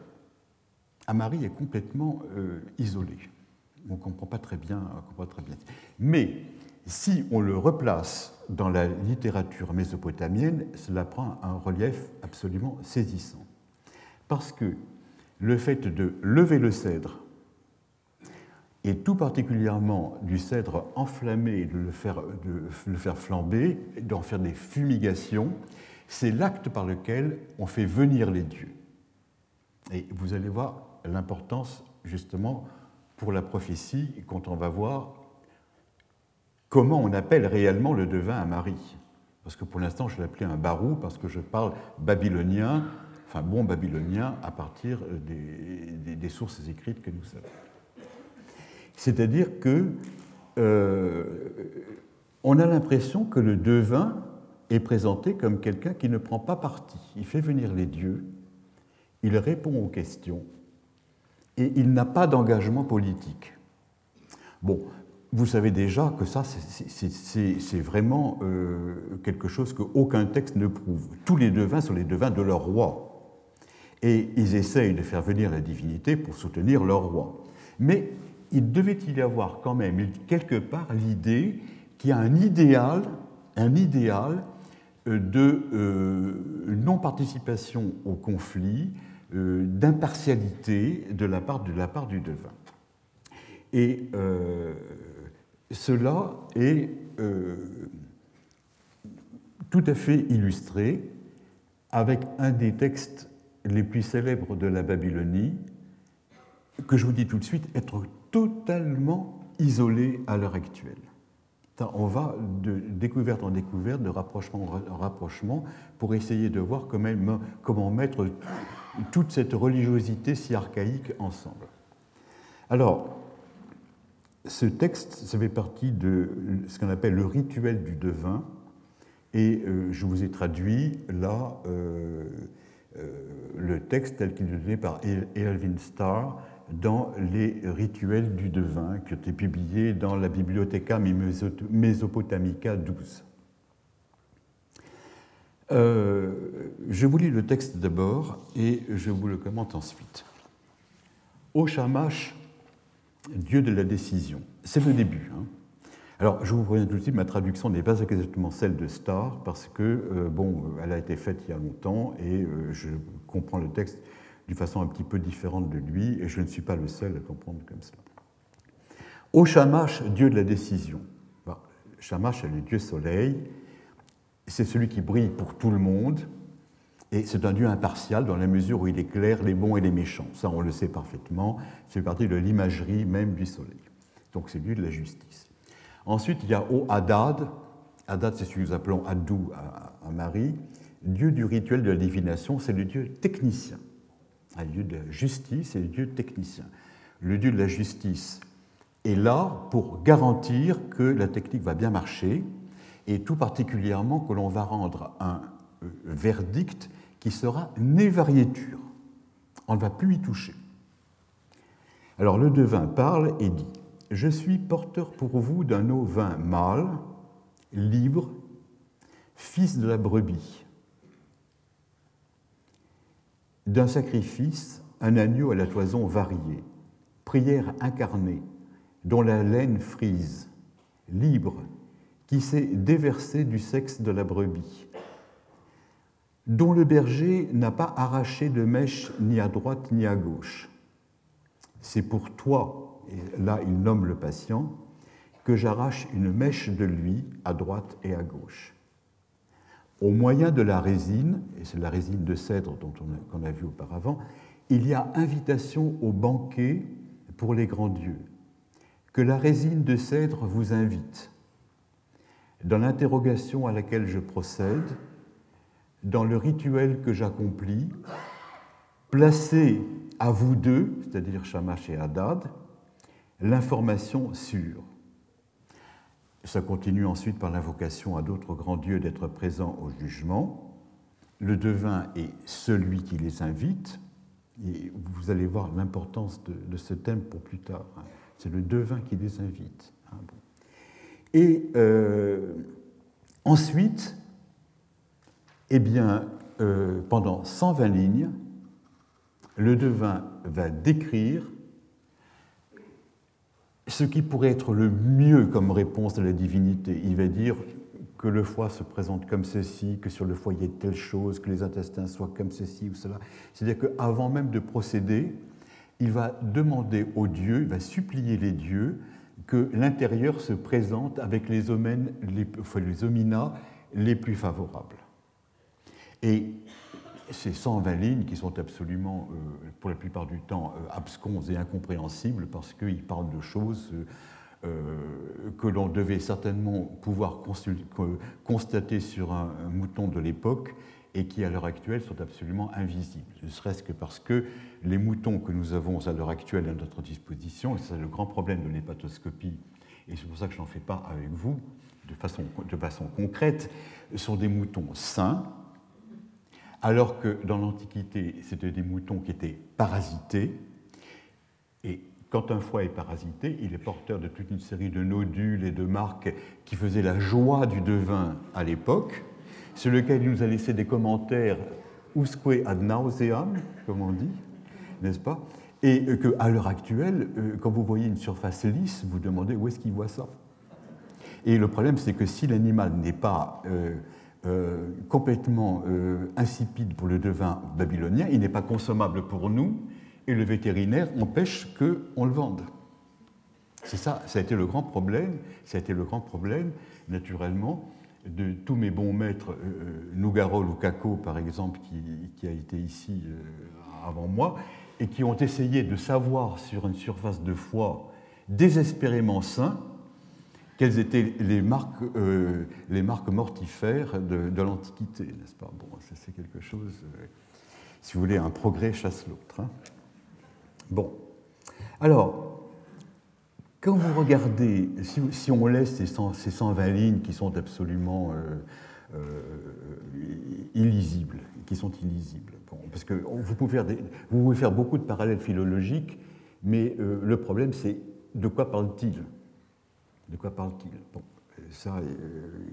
à Marie est complètement euh, isolé. On ne comprend pas très bien. Mais si on le replace dans la littérature mésopotamienne, cela prend un relief absolument saisissant. Parce que le fait de lever le cèdre, et tout particulièrement du cèdre enflammé, de le faire, de le faire flamber, d'en faire des fumigations, c'est l'acte par lequel on fait venir les dieux. Et vous allez voir l'importance justement pour la prophétie quand on va voir comment on appelle réellement le devin à Marie. Parce que pour l'instant, je l'appelais un barou parce que je parle babylonien, enfin bon babylonien, à partir des, sources écrites que nous savons. C'est-à-dire que euh, on a l'impression que le devin est présenté comme quelqu'un qui ne prend pas parti. Il fait venir les dieux, il répond aux questions, et il n'a pas d'engagement politique. Bon, vous savez déjà que ça, c'est vraiment euh, quelque chose qu'aucun texte ne prouve. Tous les devins sont les devins de leur roi. Et ils essayent de faire venir la divinité pour soutenir leur roi. Mais il devait y avoir quand même quelque part l'idée qu'il y a un idéal, un idéal de euh, non-participation au conflit, d'impartialité de, la part, de la part du devin. Et cela est euh, tout à fait illustré avec un des textes les plus célèbres de la Babylonie, que je vous dis tout de suite, être totalement isolé à l'heure actuelle. On va de découverte en découverte, de rapprochement en rapprochement, pour essayer de voir comment, mettre toute cette religiosité si archaïque ensemble. Alors, ce texte, ça fait partie de ce qu'on appelle le rituel du devin, et euh, je vous ai traduit là euh, euh, le texte tel qu'il est donné par Elvin Starr dans les rituels du devin, qui ont été publiés dans la Bibliotheca Mesopotamica 12. je vous lis le texte d'abord et je vous le commente ensuite. Au Shamash, Dieu de la décision. C'est le début. Hein. Alors, je vous préviens tout de suite, ma traduction n'est pas exactement celle de Starr, parce que, euh, bon, elle a été faite il y a longtemps, et euh, je comprends le texte d'une façon un petit peu différente de lui, et je ne suis pas le seul à comprendre comme cela. Au Shamash, Dieu de la décision. Shamash est le Dieu soleil, c'est celui qui brille pour tout le monde, et c'est un Dieu impartial dans la mesure où il éclaire les bons et les méchants. Ça, on le sait parfaitement. C'est partie de l'imagerie même du soleil. Donc c'est Dieu de la justice. Ensuite, il y a O Hadad. Hadad, c'est ce que nous appelons Adou à, Marie. Dieu du rituel de la divination, c'est le Dieu technicien. Le Dieu de la justice, c'est le Dieu technicien. Le Dieu de la justice est là pour garantir que la technique va bien marcher et tout particulièrement que l'on va rendre un euh, verdict qui sera névariéture. On ne va plus y toucher. Alors le devin parle et dit Je suis porteur pour vous d'un eau vin mâle, libre, fils de la brebis, d'un sacrifice, un agneau à la toison variée, prière incarnée, dont la laine frise, libre, qui s'est déversé du sexe de la brebis, dont le berger n'a pas arraché de mèche ni à droite ni à gauche. C'est pour toi, et là il nomme le patient, que j'arrache une mèche de lui à droite et à gauche. Au moyen de la résine, et c'est la résine de cèdre dont on a, a vu auparavant, il y a invitation au banquet pour les grands dieux, que la résine de cèdre vous invite. Dans l'interrogation à laquelle je procède, dans le rituel que j'accomplis, placez à vous deux, c'est-à-dire Shamash et Haddad, l'information sûre. Ça continue ensuite par l'invocation à d'autres grands dieux d'être présents au jugement. Le devin est celui qui les invite, et vous allez voir l'importance de, ce thème pour plus tard. Hein. C'est le devin qui les invite. Hein, et euh, ensuite, eh bien, euh, pendant 120 lignes, le devin va décrire ce qui pourrait être le mieux comme réponse de la divinité. Il va dire que le foie se présente comme ceci, que sur le foie il y ait telle chose, que les intestins soient comme ceci ou cela. C'est-à-dire qu'avant même de procéder, il va demander aux dieux, il va supplier les dieux que l'intérieur se présente avec les, omènes, les, ominas les plus favorables. Et ces 120 lignes qui sont absolument, euh, pour la plupart du temps, euh, absconses et incompréhensibles parce qu'ils parlent de choses euh, que l'on devait certainement pouvoir constater sur un, mouton de l'époque et qui à l'heure actuelle sont absolument invisibles, ne serait-ce que parce que les moutons que nous avons à l'heure actuelle à notre disposition, et c'est le grand problème de l'hépatoscopie, et c'est pour ça que je n'en fais pas avec vous de façon, de façon concrète, sont des moutons sains, alors que dans l'Antiquité, c'était des moutons qui étaient parasités. Et quand un foie est parasité, il est porteur de toute une série de nodules et de marques qui faisaient la joie du devin à l'époque, sur lequel il nous a laissé des commentaires usque ad nauseam, comme on dit, n'est-ce pas? Et qu'à l'heure actuelle, euh, quand vous voyez une surface lisse, vous demandez où est-ce qu'il voit ça? Et le problème, c'est que si l'animal n'est pas euh, euh, complètement euh, insipide pour le devin babylonien, il n'est pas consommable pour nous, et le vétérinaire empêche qu'on le vende. C'est ça, ça a été le grand problème, ça a été le grand problème, naturellement, de tous mes bons maîtres, euh, Nougarol ou Kako, par exemple, qui, qui a été ici avant moi, et qui ont essayé de savoir sur une surface de foie désespérément sain, quelles étaient les marques, euh, mortifères de, l'Antiquité, n'est-ce pas? Bon, c'est quelque chose, euh, si vous voulez, un progrès chasse l'autre. Hein. bon, alors, quand vous regardez, si, on laisse ces, 120 lignes qui sont absolument euh, illisibles, qui sont illisibles, parce que vous pouvez, faire vous pouvez faire beaucoup de parallèles philologiques, mais le problème c'est de quoi parle-t-il? De quoi parle-t-il? Bon, Ça, euh,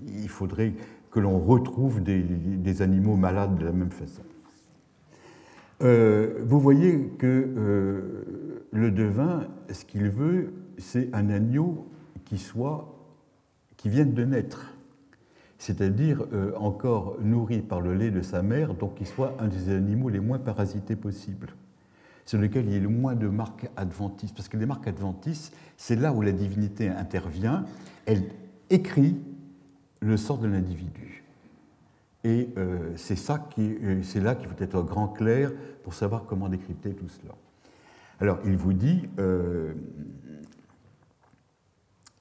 il faudrait que l'on retrouve des, animaux malades de la même façon. Euh, vous voyez que euh, le devin, ce qu'il veut, c'est un agneau qui soit, qui vienne de naître, c'est-à-dire encore nourri par le lait de sa mère, donc qui soit un des animaux les moins parasités possibles sur lequel il y a le moins de marques adventistes. Parce que les marques adventistes, c'est là où la divinité intervient. Elle écrit le sort de l'individu. Et euh, qui, euh, c'est là qu'il faut être grand clair pour savoir comment décrypter tout cela. Alors, il vous dit, euh,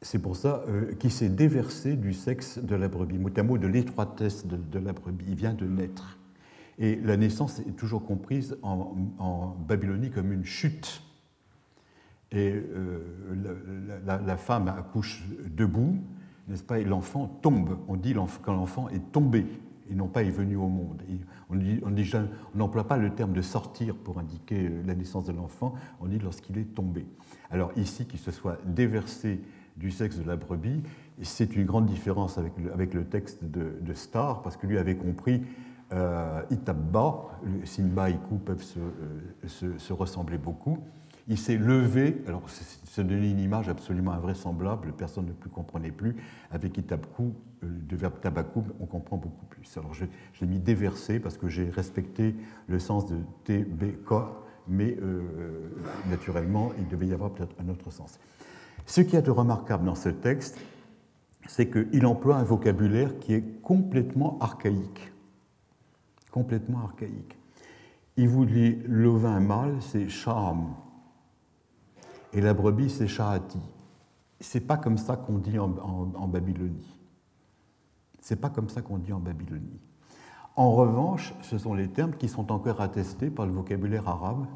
c'est pour ça qu'il s'est déversé du sexe de la brebis, mot à mot de l'étroitesse de la brebis. Il vient de naître. Et la naissance est toujours comprise en, Babylonie comme une chute. Et euh, la, femme accouche debout, n'est-ce pas, et l'enfant tombe. On dit quand l'enfant est tombé. et non pas est venu au monde. on n'emploie pas le terme de sortir pour indiquer euh, la naissance de l'enfant, on dit lorsqu'il est tombé. Alors ici, qu'il se soit déversé du sexe de la brebis, c'est une grande différence avec le, avec le texte de, de, Starr, parce que lui avait compris euh, Itabba, Simba et Kou peuvent se, se, se ressembler beaucoup, il s'est levé, alors ça donnait une image absolument invraisemblable, personne ne plus comprenait plus. Avec Itabkou, euh, du verbe tabakou, on comprend beaucoup plus. Alors je, l'ai mis déversé parce que j'ai respecté le sens de TBK, mais euh, naturellement, il devait y avoir peut-être un autre sens. Ce qui est de remarquable dans ce texte, c'est qu'il emploie un vocabulaire qui est complètement archaïque. Complètement archaïque. Il vous dit le vin mâle, c'est sham et la brebis, c'est Shahati. C'est pas comme ça qu'on dit en, en, Babylonie. C'est pas comme ça qu'on dit en Babylonie. En revanche, ce sont les termes qui sont encore attestés par le vocabulaire arabe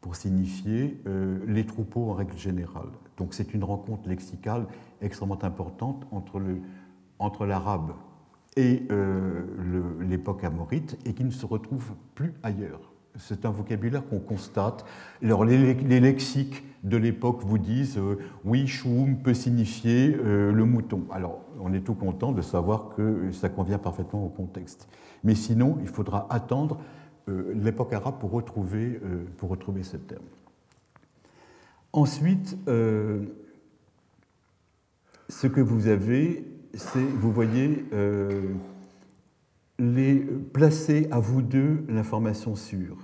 pour signifier euh, les troupeaux en règle générale. Donc c'est une rencontre lexicale extrêmement importante entre l'arabe et euh, l'époque amorite et qui ne se retrouve plus ailleurs. C'est un vocabulaire qu'on constate. Alors, les, lexiques de l'époque vous disent euh, oui, choum peut signifier euh, le mouton. Alors, on est tout content de savoir que ça convient parfaitement au contexte. Mais sinon, il faudra attendre l'époque arabe pour retrouver, pour retrouver ce terme. Ensuite, ce que vous avez, c'est, vous voyez, les placer à vous deux l'information sûre.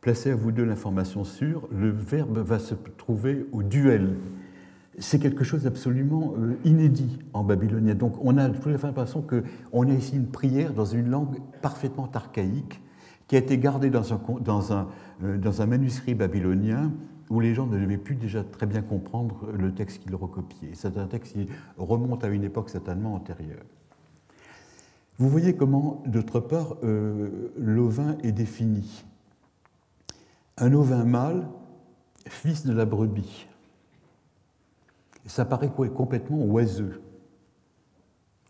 Placer à vous deux l'information sûre, le verbe va se trouver au duel. C'est quelque chose d'absolument euh, inédit en babylonien. Donc on a de toute façon qu'on a ici une prière dans une langue parfaitement archaïque qui a été gardée dans un, euh, dans un manuscrit babylonien où les gens ne devaient plus déjà très bien comprendre le texte qu'ils recopiaient. C'est un texte qui remonte à une époque certainement antérieure. Vous voyez comment, d'autre part, euh, l'ovin est défini. Un ovin mâle, fils de la brebis. Ça paraît complètement oiseux.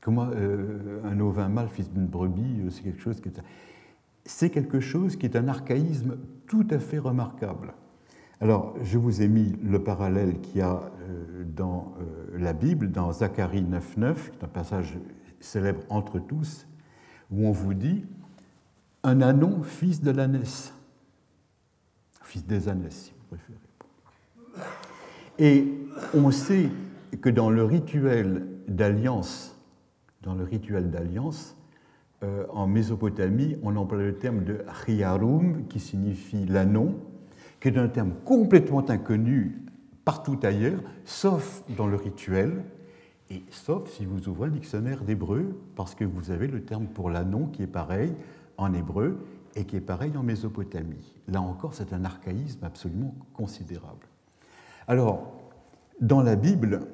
Comment euh, un ovin mâle, fils d'une brebis, euh, c'est quelque chose qui est... C'est quelque chose qui est un archaïsme tout à fait remarquable. Alors, je vous ai mis le parallèle qu'il y a dans la Bible, dans Zacharie 9.9, qui est un passage célèbre entre tous, où on vous dit un anon, fils de l'ânesse, fils des ânesses, si vous préférez. Et on sait que dans le rituel d'alliance, dans le rituel d'alliance, euh, en Mésopotamie, on emploie le terme de riarum, qui signifie l'anon, qui est un terme complètement inconnu partout ailleurs, sauf dans le rituel, et sauf si vous ouvrez un dictionnaire d'hébreu, parce que vous avez le terme pour l'annon qui est pareil en hébreu et qui est pareil en Mésopotamie. Là encore, c'est un archaïsme absolument considérable. Alors, dans la Bible,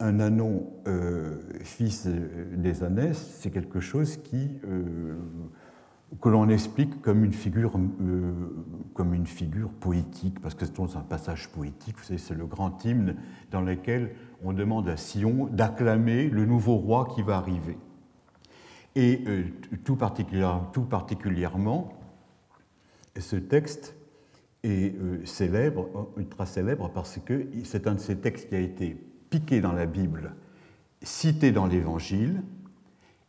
un anon euh, fils des ânès, c'est quelque chose qui, euh, que l'on explique comme une, figure, euh, comme une figure poétique, parce que c'est un passage poétique, vous savez, c'est le grand hymne dans lequel on demande à Sion d'acclamer le nouveau roi qui va arriver. Et euh, tout, particulièrement, ce texte est euh, célèbre, ultra célèbre, parce que c'est un de ces textes qui a été piqué dans la Bible, cité dans l'Évangile,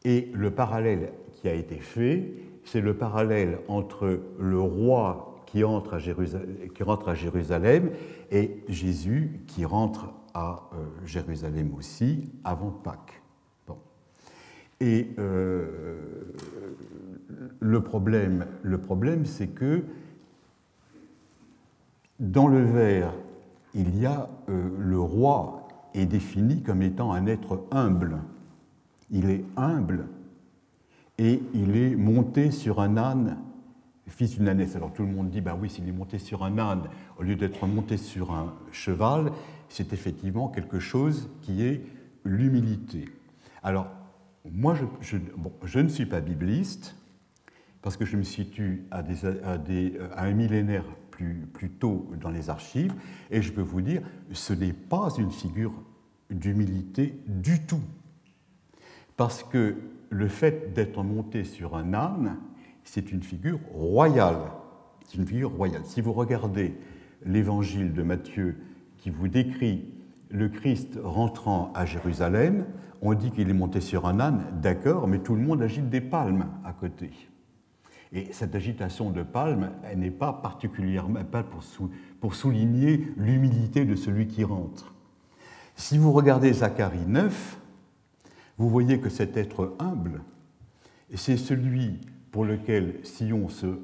et le parallèle qui a été fait, c'est le parallèle entre le roi qui, entre à rentre à Jérusalem et Jésus qui rentre à euh, Jérusalem aussi avant Pâques. Bon. Et euh, le problème, le problème c'est que dans le vers, il y a euh, le roi est défini comme étant un être humble. Il est humble et il est monté sur un âne, fils d'une ânesse. Alors tout le monde dit, ben oui, s'il est monté sur un âne, au lieu d'être monté sur un cheval, c'est effectivement quelque chose qui est l'humilité. Alors, moi, je, ne suis pas bibliste, parce que je me situe à, un millénaire plus, plus, tôt dans les archives, et je peux vous dire, ce n'est pas une figure d'humilité du tout. parce que le fait d'être monté sur un âne, c'est une figure royale. C'est une figure royale. Si vous regardez l'évangile de Matthieu qui vous décrit le Christ rentrant à Jérusalem, on dit qu'il est monté sur un âne, d'accord, mais tout le monde agite des palmes à côté. Et cette agitation de palmes, elle n'est pas particulièrement pas pour, pour souligner l'humilité de celui qui rentre. Si vous regardez Zacharie 9, vous voyez que cet être humble, c'est celui pour lequel Sion se euh,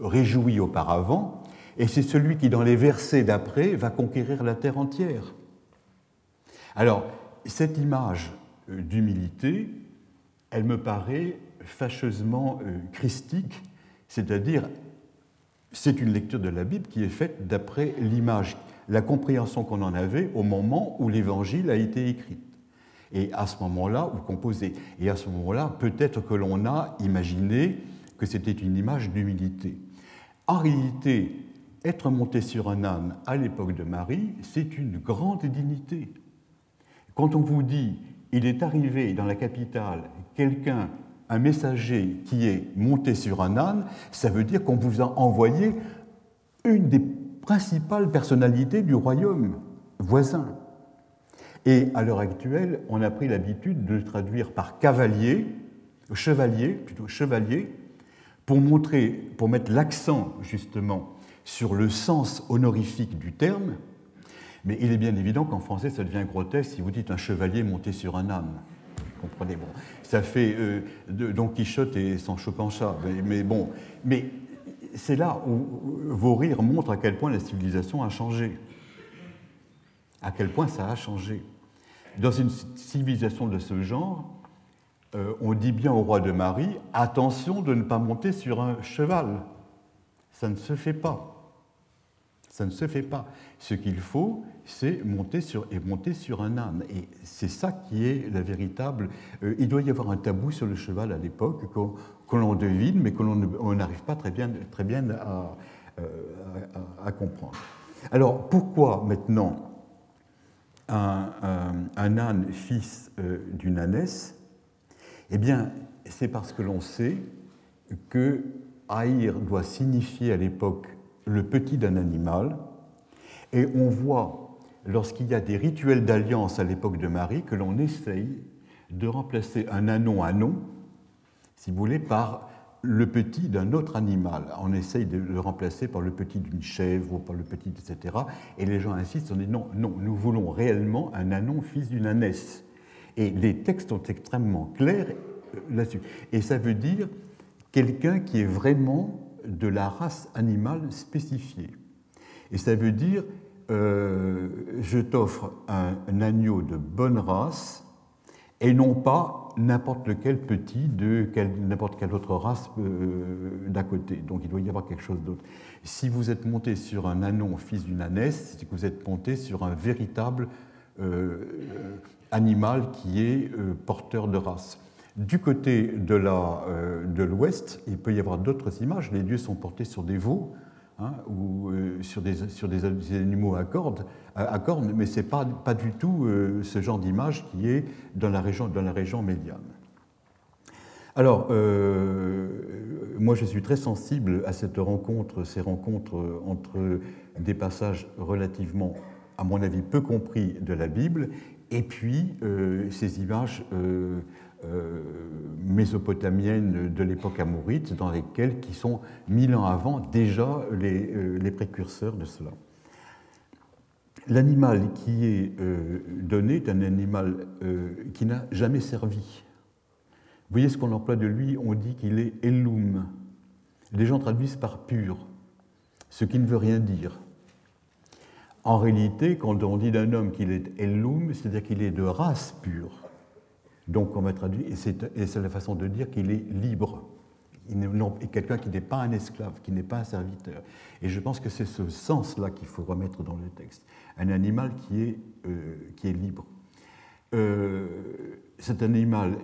réjouit auparavant, et c'est celui qui, dans les versets d'après, va conquérir la terre entière. Alors, cette image euh, d'humilité, elle me paraît fâcheusement euh, christique, c'est-à-dire c'est une lecture de la Bible qui est faite d'après l'image, la compréhension qu'on en avait au moment où l'Évangile a été écrit. Et à ce moment-là, ou composé. Et à ce moment-là, peut-être que l'on a imaginé que c'était une image d'humilité. En réalité, être monté sur un âne à l'époque de Marie, c'est une grande dignité. Quand on vous dit il est arrivé dans la capitale quelqu'un, un messager qui est monté sur un âne, ça veut dire qu'on vous a envoyé une des principales personnalités du royaume voisin. Et à l'heure actuelle, on a pris l'habitude de le traduire par cavalier, chevalier, plutôt chevalier, pour montrer, pour mettre l'accent justement sur le sens honorifique du terme, mais il est bien évident qu'en français, ça devient grotesque si vous dites un chevalier monté sur un âne. comprenez bon, Ça fait euh, Don Quichotte et son Chopin-chat. Mais, bon, mais c'est là où vos rires montrent à quel point la civilisation a changé. À quel point ça a changé. Dans une civilisation de ce genre, euh, on dit bien au roi de Marie attention de ne pas monter sur un cheval. Ça ne se fait pas. Ça ne se fait pas. Ce qu'il faut, c'est monter sur, et monter sur un âne. Et c'est ça qui est la véritable. Euh, il doit y avoir un tabou sur le cheval à l'époque que l'on devine, mais que l'on n'arrive pas très bien, euh, à, comprendre. Alors pourquoi maintenant un, un, âne fils euh, d'une ânesse Eh bien, c'est parce que l'on sait que haïr doit signifier à l'époque le petit d'un animal, et on voit, lorsqu'il y a des rituels d'alliance à l'époque de Marie, que l'on essaye de remplacer un anon anon, si vous voulez, par le petit d'un autre animal. On essaye de le remplacer par le petit d'une chèvre ou par le petit, etc. Et les gens insistent, on dit non, non, nous voulons réellement un anon fils d'une ânesse. Et les textes sont extrêmement clairs euh, là-dessus. Et ça veut dire quelqu'un qui est vraiment de la race animale spécifiée. Et ça veut dire, euh, je t'offre un, agneau de bonne race et non pas n'importe lequel petit de n'importe quelle autre race euh, d'à côté. Donc il doit y avoir quelque chose d'autre. Si vous êtes monté sur un anon fils d'une ânesse, c'est que vous êtes monté sur un véritable euh, animal qui est porteur de race. Du côté de l'ouest, il peut y avoir d'autres images. Les dieux sont portés sur des veaux, Hein, ou euh, sur, des, animaux à cornes, mais ce n'est pas, du tout euh, ce genre d'image qui est dans la région, dans la région médiane. Alors, euh, moi je suis très sensible à cette rencontre, ces rencontres entre des passages relativement, à mon avis, peu compris de la Bible, et puis ces images euh, mésopotamiennes de l'époque amourite, dans lesquelles, qui sont mille ans avant, déjà les, euh, précurseurs de cela. L'animal qui est euh, donné est un animal qui n'a jamais servi. Vous voyez ce qu'on emploie de lui On dit qu'il est Elum. Les gens traduisent par pur, ce qui ne veut rien dire. En réalité, quand on dit d'un homme qu'il est Elum, c'est-à-dire qu'il est de race pure. Donc on va traduire, et c'est la façon de dire qu'il est libre, quelqu'un qui n'est pas un esclave, qui n'est pas un serviteur. Et je pense que c'est ce sens-là qu'il faut remettre dans le texte. Un animal qui est, euh, qui est libre. Euh, c'est un animal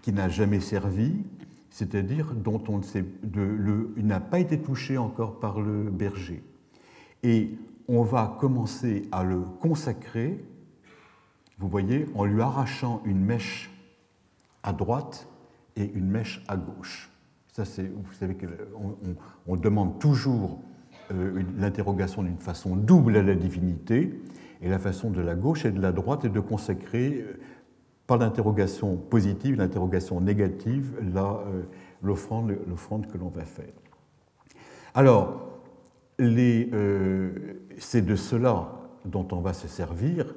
qui n'a jamais servi, c'est-à-dire dont on ne sait, il n'a pas été touché encore par le berger. Et on va commencer à le consacrer, vous voyez, en lui arrachant une mèche à droite et une mèche à gauche. Ça, c'est, vous savez qu'on on, demande toujours euh, l'interrogation d'une façon double à la divinité, et la façon de la gauche et de la droite est de consacrer euh, par l'interrogation positive, l'interrogation négative, euh, l'offrande que l'on va faire. Alors, c'est de cela dont on va se servir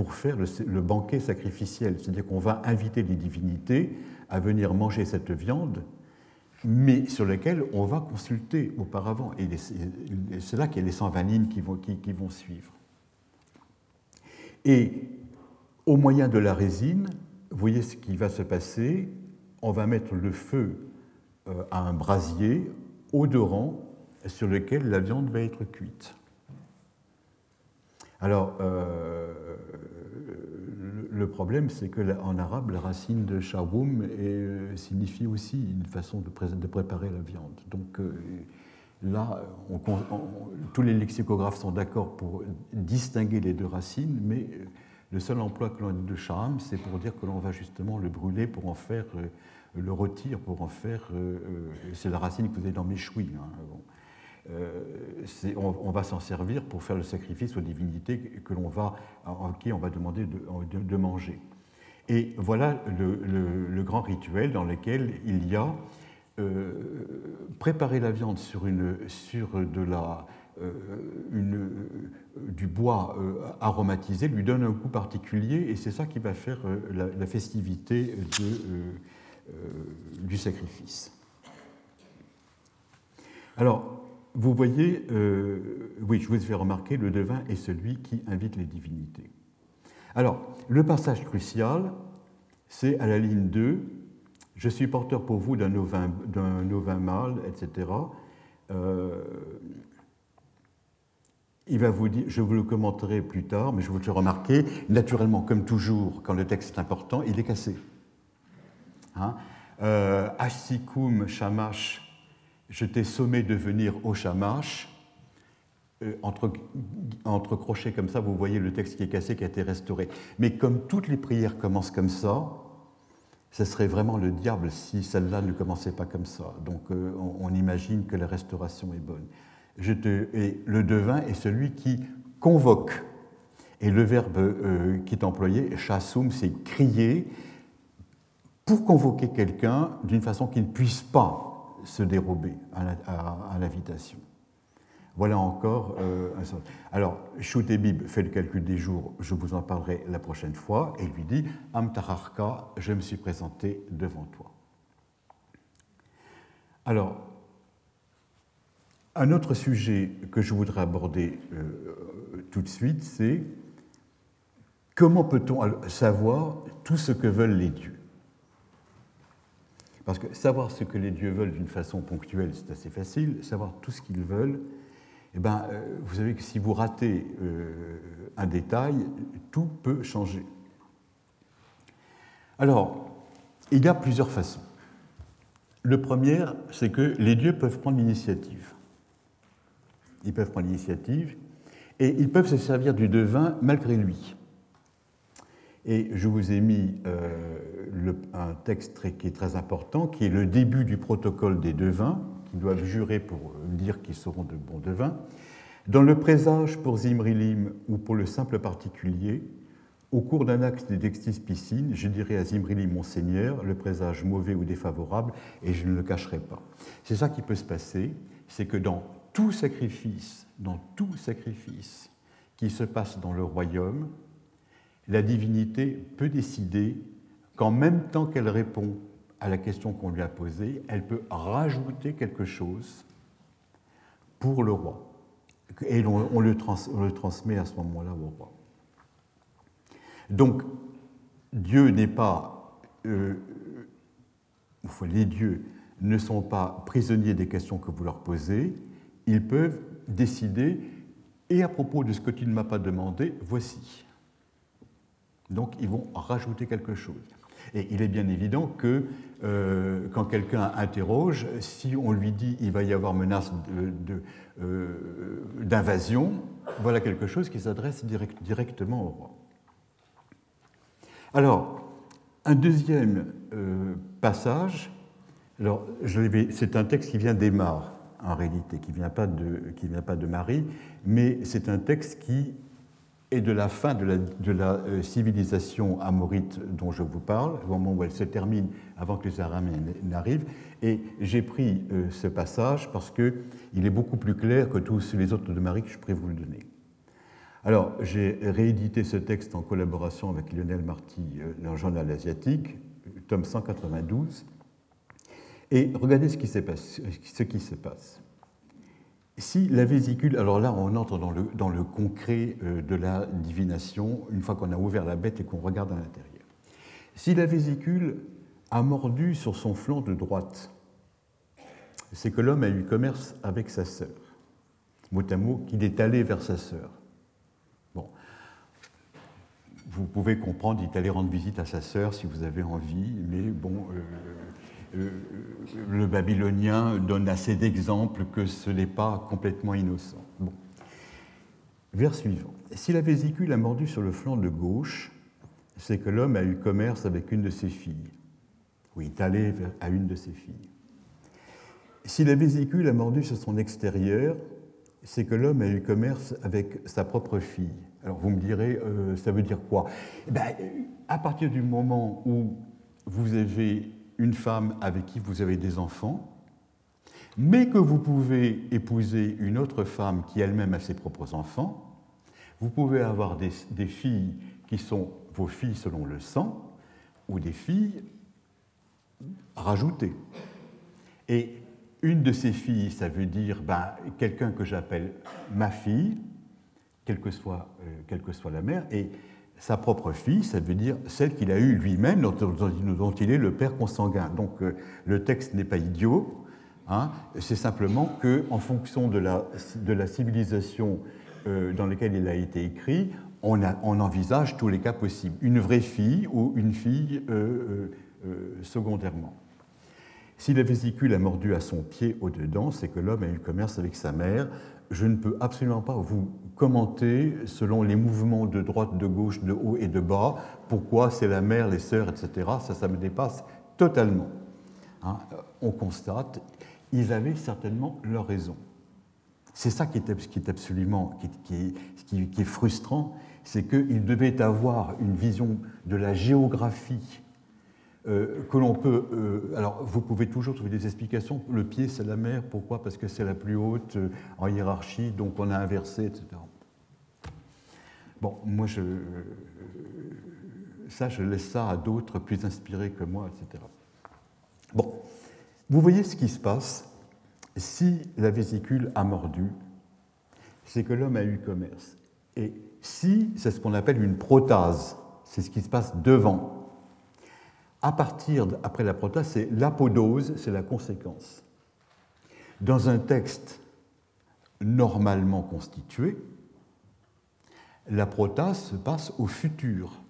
pour faire le, banquet sacrificiel. C'est-à-dire qu'on va inviter les divinités à venir manger cette viande, mais sur laquelle on va consulter auparavant. Et c'est là qu'il y a les 120 lignes qui vont, qui, vont suivre. Et au moyen de la résine, vous voyez ce qui va se passer. On va mettre le feu euh, à un brasier odorant sur lequel la viande va être cuite. Alors, euh, le problème, c'est qu'en arabe, la racine de shawoum euh, signifie aussi une façon de, préparer la viande. Donc euh, là, tous les lexicographes sont d'accord pour distinguer les deux racines, mais le seul emploi que l'on a de shaham, c'est pour dire que l'on va justement le brûler pour en faire, le rôtir pour en faire. c'est la racine que vous avez dans mes chouilles. Hein, on, va s'en servir pour faire le sacrifice aux divinités que l'on va, qui on va demander de, manger. Et voilà le, grand rituel dans lequel il y a euh, préparer la viande sur, une, sur de la, euh, du bois aromatisé lui donne un goût particulier et c'est ça qui va faire la, festivité du sacrifice. Alors, vous voyez, euh, oui, je vous ai fait remarquer, le devin est celui qui invite les divinités. Alors, le passage crucial, c'est à la ligne 2, je suis porteur pour vous d'un ovin, mâle, etc. Euh, il va vous dire, je vous le commenterai plus tard, mais je vous le fais remarquer, naturellement, comme toujours, quand le texte est important, il est cassé. Hein? Euh, Shamash je t'ai sommé de venir au Shamash. Euh, entre, crochets comme ça, vous voyez le texte qui est cassé, qui a été restauré. Mais comme toutes les prières commencent comme ça, ce serait vraiment le diable si celle-là ne commençait pas comme ça. Donc euh, on, imagine que la restauration est bonne. Le devin est celui qui convoque. Et le verbe euh, qui est employé, chassum, c'est crier, pour convoquer quelqu'un d'une façon qui ne puisse pas se dérober à l'invitation. Voilà encore euh, un sens. Alors, Choutébib fait le calcul des jours, je vous en parlerai la prochaine fois, et lui dit Amtararka, je me suis présenté devant toi. Alors, un autre sujet que je voudrais aborder euh, tout de suite, c'est comment peut-on savoir tout ce que veulent les dieux? Parce que savoir ce que les dieux veulent d'une façon ponctuelle, c'est assez facile. Savoir tout ce qu'ils veulent, eh ben, euh, vous savez que si vous ratez euh, un détail, tout peut changer. Alors, il y a plusieurs façons. Le premier, c'est que les dieux peuvent prendre l'initiative. Ils peuvent prendre l'initiative et ils peuvent se servir du devin malgré lui. Et je vous ai mis euh, un texte qui est très important, qui est le début du protocole des devins, qui doivent jurer pour dire qu'ils seront de bons devins. Dans le présage pour Zimrilim ou pour le simple particulier, au cours d'un acte d'extis piscine, je dirai à Zimrilim, mon Seigneur, le présage mauvais ou défavorable, et je ne le cacherai pas. C'est ça qui peut se passer, c'est que dans tout sacrifice, dans tout sacrifice qui se passe dans le royaume, la divinité peut décider qu'en même temps qu'elle répond à la question qu'on lui a posée, elle peut rajouter quelque chose pour le roi. Et on, le, transmet à ce moment-là au roi. Donc, Dieu n'est pas. Euh, les dieux ne sont pas prisonniers des questions que vous leur posez, ils peuvent décider, et à propos de ce que tu ne m'as pas demandé, voici. Donc ils vont rajouter quelque chose. Et il est bien évident que euh, quand quelqu'un interroge, si on lui dit il va y avoir menace euh, d'invasion, voilà quelque chose qui s'adresse directement au roi. Alors, Un deuxième passage, alors c'est un texte qui vient d'Aymar, en réalité, qui ne vient pas de Marie, mais c'est un texte qui est de la fin de la, euh, civilisation amorite dont je vous parle, au moment où elle se termine avant que les Araméens n'arrivent. Et j'ai pris euh, ce passage parce qu'il est beaucoup plus clair que tous les autres de Marie que je pourrais vous le donner. Alors, j'ai réédité ce texte en collaboration avec Lionel Marty euh, dans le journal asiatique, tome 192. Et regardez ce qui se passe. Si la vésicule, alors là on entre dans le, concret euh, de la divination, une fois qu'on a ouvert la bête et qu'on regarde à l'intérieur. Si la vésicule a mordu sur son flanc de droite, c'est que l'homme a eu commerce avec sa sœur. Mot à mot, qu'il est allé vers sa sœur. Bon. Vous pouvez comprendre, il est allé rendre visite à sa sœur si vous avez envie, mais bon, euh, le babylonien donne assez d'exemples que ce n'est pas complètement innocent. Bon. Vers suivant. Si la vésicule a mordu sur le flanc de gauche, c'est que l'homme a eu commerce avec une de ses filles. Oui, est allé à une de ses filles. Si la vésicule a mordu sur son extérieur, c'est que l'homme a eu commerce avec sa propre fille. Alors vous me direz, euh, ça veut dire quoi? Eh ben, À partir du moment où vous avez une femme avec qui vous avez des enfants, mais que vous pouvez épouser une autre femme qui elle-même a ses propres enfants, vous pouvez avoir des, filles qui sont vos filles selon le sang, ou des filles rajoutées. Et une de ces filles, ça veut dire ben, quelqu'un que j'appelle ma fille, quelle que, soit, euh, quelle que soit la mère, et sa propre fille, ça veut dire celle qu'il a eue lui-même, dont, il est le père consanguin. Donc euh, le texte n'est pas idiot, hein, c'est simplement qu'en fonction de la, de la civilisation euh, dans laquelle il a été écrit, on, on, envisage tous les cas possibles. Une vraie fille ou une fille euh, secondairement. Si la vésicule a mordu à son pied au-dedans, c'est que l'homme a eu commerce avec sa mère. Je ne peux absolument pas vous commenter selon les mouvements de droite, de gauche, de haut et de bas, pourquoi c'est la mère, les sœurs, etc. Ça, ça me dépasse totalement. Hein. on constate, ils avaient certainement leur raison. C'est ça qui est, absolument qui est frustrant, c'est qu'ils devaient avoir une vision de la géographie euh, que l'on peut. Euh, alors, vous pouvez toujours trouver des explications. Le pied, c'est la mer. Pourquoi? Parce que c'est la plus haute euh, en hiérarchie, donc on a inversé, etc. Bon, moi, je, ça, je laisse ça à d'autres plus inspirés que moi, etc. Bon, vous voyez ce qui se passe si la vésicule a mordu, c'est que l'homme a eu commerce. Et si, c'est ce qu'on appelle une protase, c'est ce qui se passe devant à partir, après la protase, c'est l'apodose, c'est la conséquence. Dans un texte normalement constitué, la protase se passe au futur.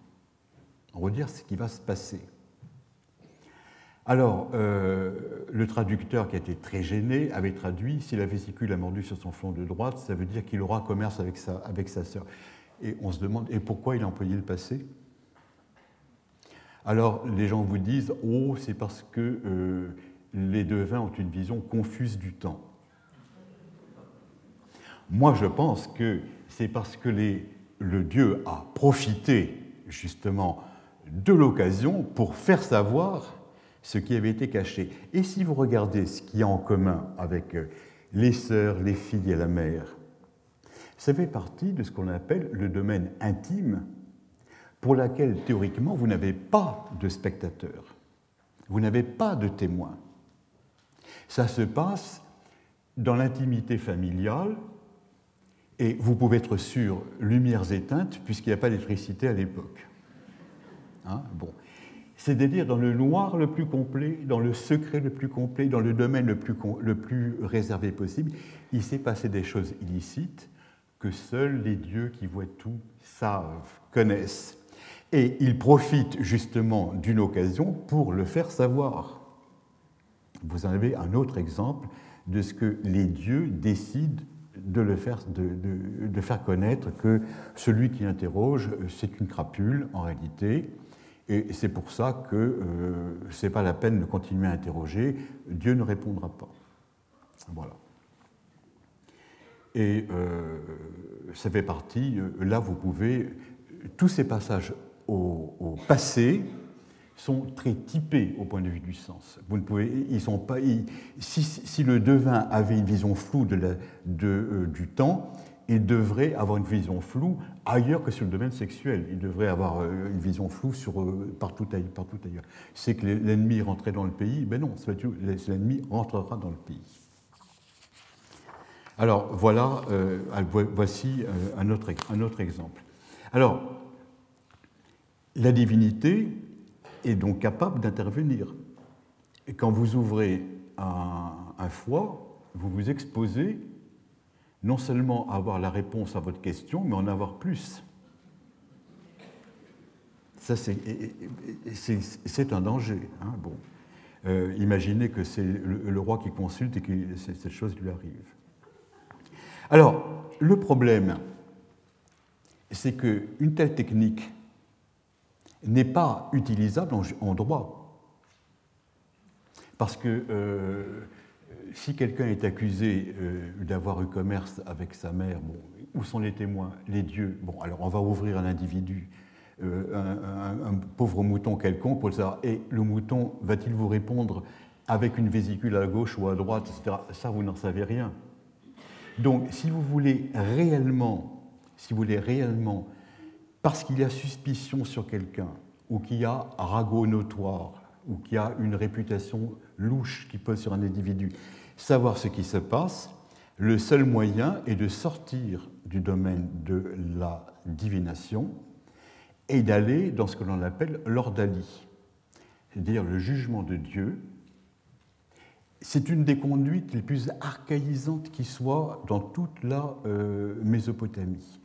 On va dire ce qui va se passer. Alors, euh, le traducteur qui a été très gêné avait traduit si la vésicule a mordu sur son flanc de droite, ça veut dire qu'il aura commerce avec sa, avec sa sœur. Et on se demande, et pourquoi il a employé le passé? Alors les gens vous disent Oh, c'est parce que euh, les devins ont une vision confuse du temps. Moi, je pense que c'est parce que le Dieu a profité justement de l'occasion pour faire savoir ce qui avait été caché. Et si vous regardez ce qu'il y a en commun avec euh, les sœurs, les filles et la mère, ça fait partie de ce qu'on appelle le domaine intime pour laquelle théoriquement vous n'avez pas de spectateurs, vous n'avez pas de témoins. Ça se passe dans l'intimité familiale et vous pouvez être sûr, lumières éteintes, puisqu'il n'y a pas d'électricité à l'époque. Hein bon. C'est-à-dire dans le noir le plus complet, dans le secret le plus complet, dans le domaine le plus, le plus réservé possible, il s'est passé des choses illicites que seuls les dieux qui voient tout savent, connaissent. Et il profite justement d'une occasion pour le faire savoir. Vous en avez un autre exemple de ce que les dieux décident de, faire connaître que celui qui interroge, c'est une crapule en réalité, Et c'est pour ça que euh, ce n'est pas la peine de continuer à interroger, Dieu ne répondra pas. Voilà. Et euh, ça fait partie, euh, là vous pouvez, tous ces passages au, passé sont très typés au point de vue du sens. Vous ne pouvez, ils sont pas, si, le devin avait une vision floue de de, du temps, il devrait avoir une vision floue ailleurs que sur le domaine sexuel. Il devrait avoir euh, une vision floue sur, euh, partout, ailleurs. C'est que l'ennemi rentrait dans le pays, mais non, l'ennemi rentrera dans le pays. Alors voilà, euh, voici un autre, un autre exemple. Alors, la divinité est donc capable d'intervenir. Et quand vous ouvrez un, foie, vous vous exposez non seulement avoir la réponse à votre question, mais en avoir plus. Ça, c'est un danger. Hein. Euh, imaginez que c'est le, roi qui consulte et que cette chose lui arrive. Alors, le problème, c'est qu'une telle technique n'est pas utilisable en, droit. Parce que euh, si quelqu'un est accusé euh, d'avoir eu commerce avec sa mère, bon, où sont les témoins Les dieux? Bon, alors on va ouvrir un individu, euh, un, pauvre mouton quelconque pour savoir. Et le mouton va-t-il vous répondre avec une vésicule à gauche ou à droite, etc. Ça, vous n'en savez rien. Donc, si vous voulez réellement, si vous voulez réellement, parce qu'il y a suspicion sur quelqu'un, ou qu'il y a ragot notoire, ou qu'il y a une réputation louche qui pose sur un individu, savoir ce qui se passe, le seul moyen est de sortir du domaine de la divination et d'aller dans ce que l'on appelle l'ordalie, c'est-à-dire le jugement de Dieu. C'est une des conduites les plus archaïsantes qui soit dans toute la euh, Mésopotamie.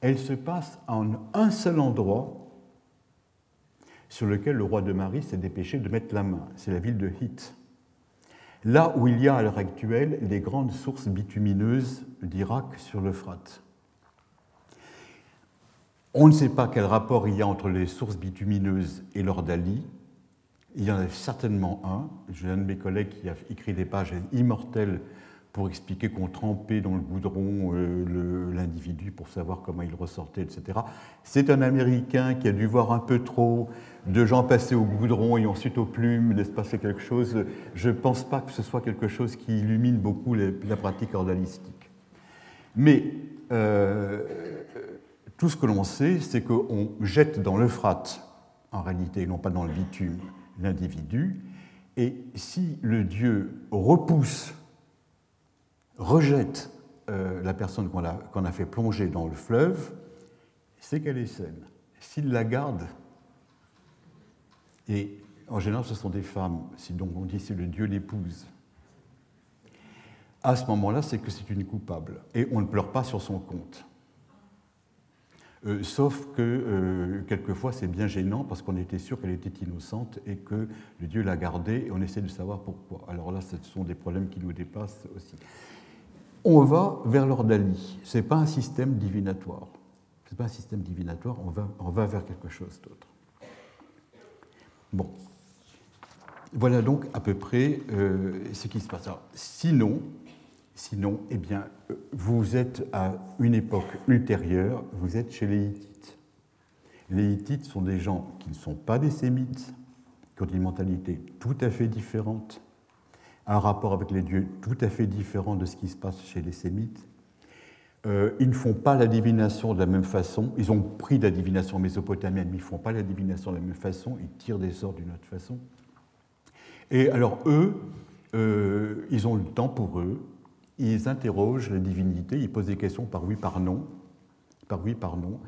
Elle se passe en un seul endroit sur lequel le roi de Marie s'est dépêché de mettre la main. C'est la ville de Hit là où il y a à l'heure actuelle les grandes sources bitumineuses d'Irak sur l'Euphrate. On ne sait pas quel rapport il y a entre les sources bitumineuses et l'ordalie. Il y en a certainement un. J'ai un de mes collègues qui a écrit des pages immortelles pour expliquer qu'on trempait dans le goudron euh, l'individu pour savoir comment il ressortait, etc. C'est un Américain qui a dû voir un peu trop de gens passer au goudron et ensuite aux plumes, laisse passer quelque chose. Je ne pense pas que ce soit quelque chose qui illumine beaucoup la pratique ordalistique. Mais euh, tout ce que l'on sait, c'est qu'on jette dans l'Euphrate, en réalité, non pas dans le bitume, l'individu, et si le dieu repousse rejette euh, la personne qu'on a, fait plonger dans le fleuve, c'est qu'elle est saine. S'il la garde, et en général ce sont des femmes, si donc on dit c'est le Dieu l'épouse, à ce moment-là c'est que c'est une coupable, et on ne pleure pas sur son compte. Euh, sauf que euh, quelquefois c'est bien gênant parce qu'on était sûr qu'elle était innocente et que le Dieu l'a gardée et on essaie de savoir pourquoi. Alors là, ce sont des problèmes qui nous dépassent aussi on va vers l'ordalie. Ce n'est pas un système divinatoire. Ce n'est pas un système divinatoire, on va, on va vers quelque chose d'autre. Bon. Voilà donc à peu près euh, ce qui se passe. sinon, sinon, eh bien, vous êtes à une époque ultérieure, vous êtes chez les Hittites. Les Hittites sont des gens qui ne sont pas des Sémites, qui ont une mentalité tout à fait différente, un rapport avec les dieux tout à fait différent de ce qui se passe chez les Sémites. Euh, ils ne font pas la divination de la même façon. Ils ont pris la divination mésopotamienne, mais ils ne font pas la divination de la même façon. Ils tirent des sorts d'une autre façon. Et alors eux, euh, ils ont le temps pour eux. Ils interrogent la divinité, ils posent des questions par oui, par non, par oui, par non.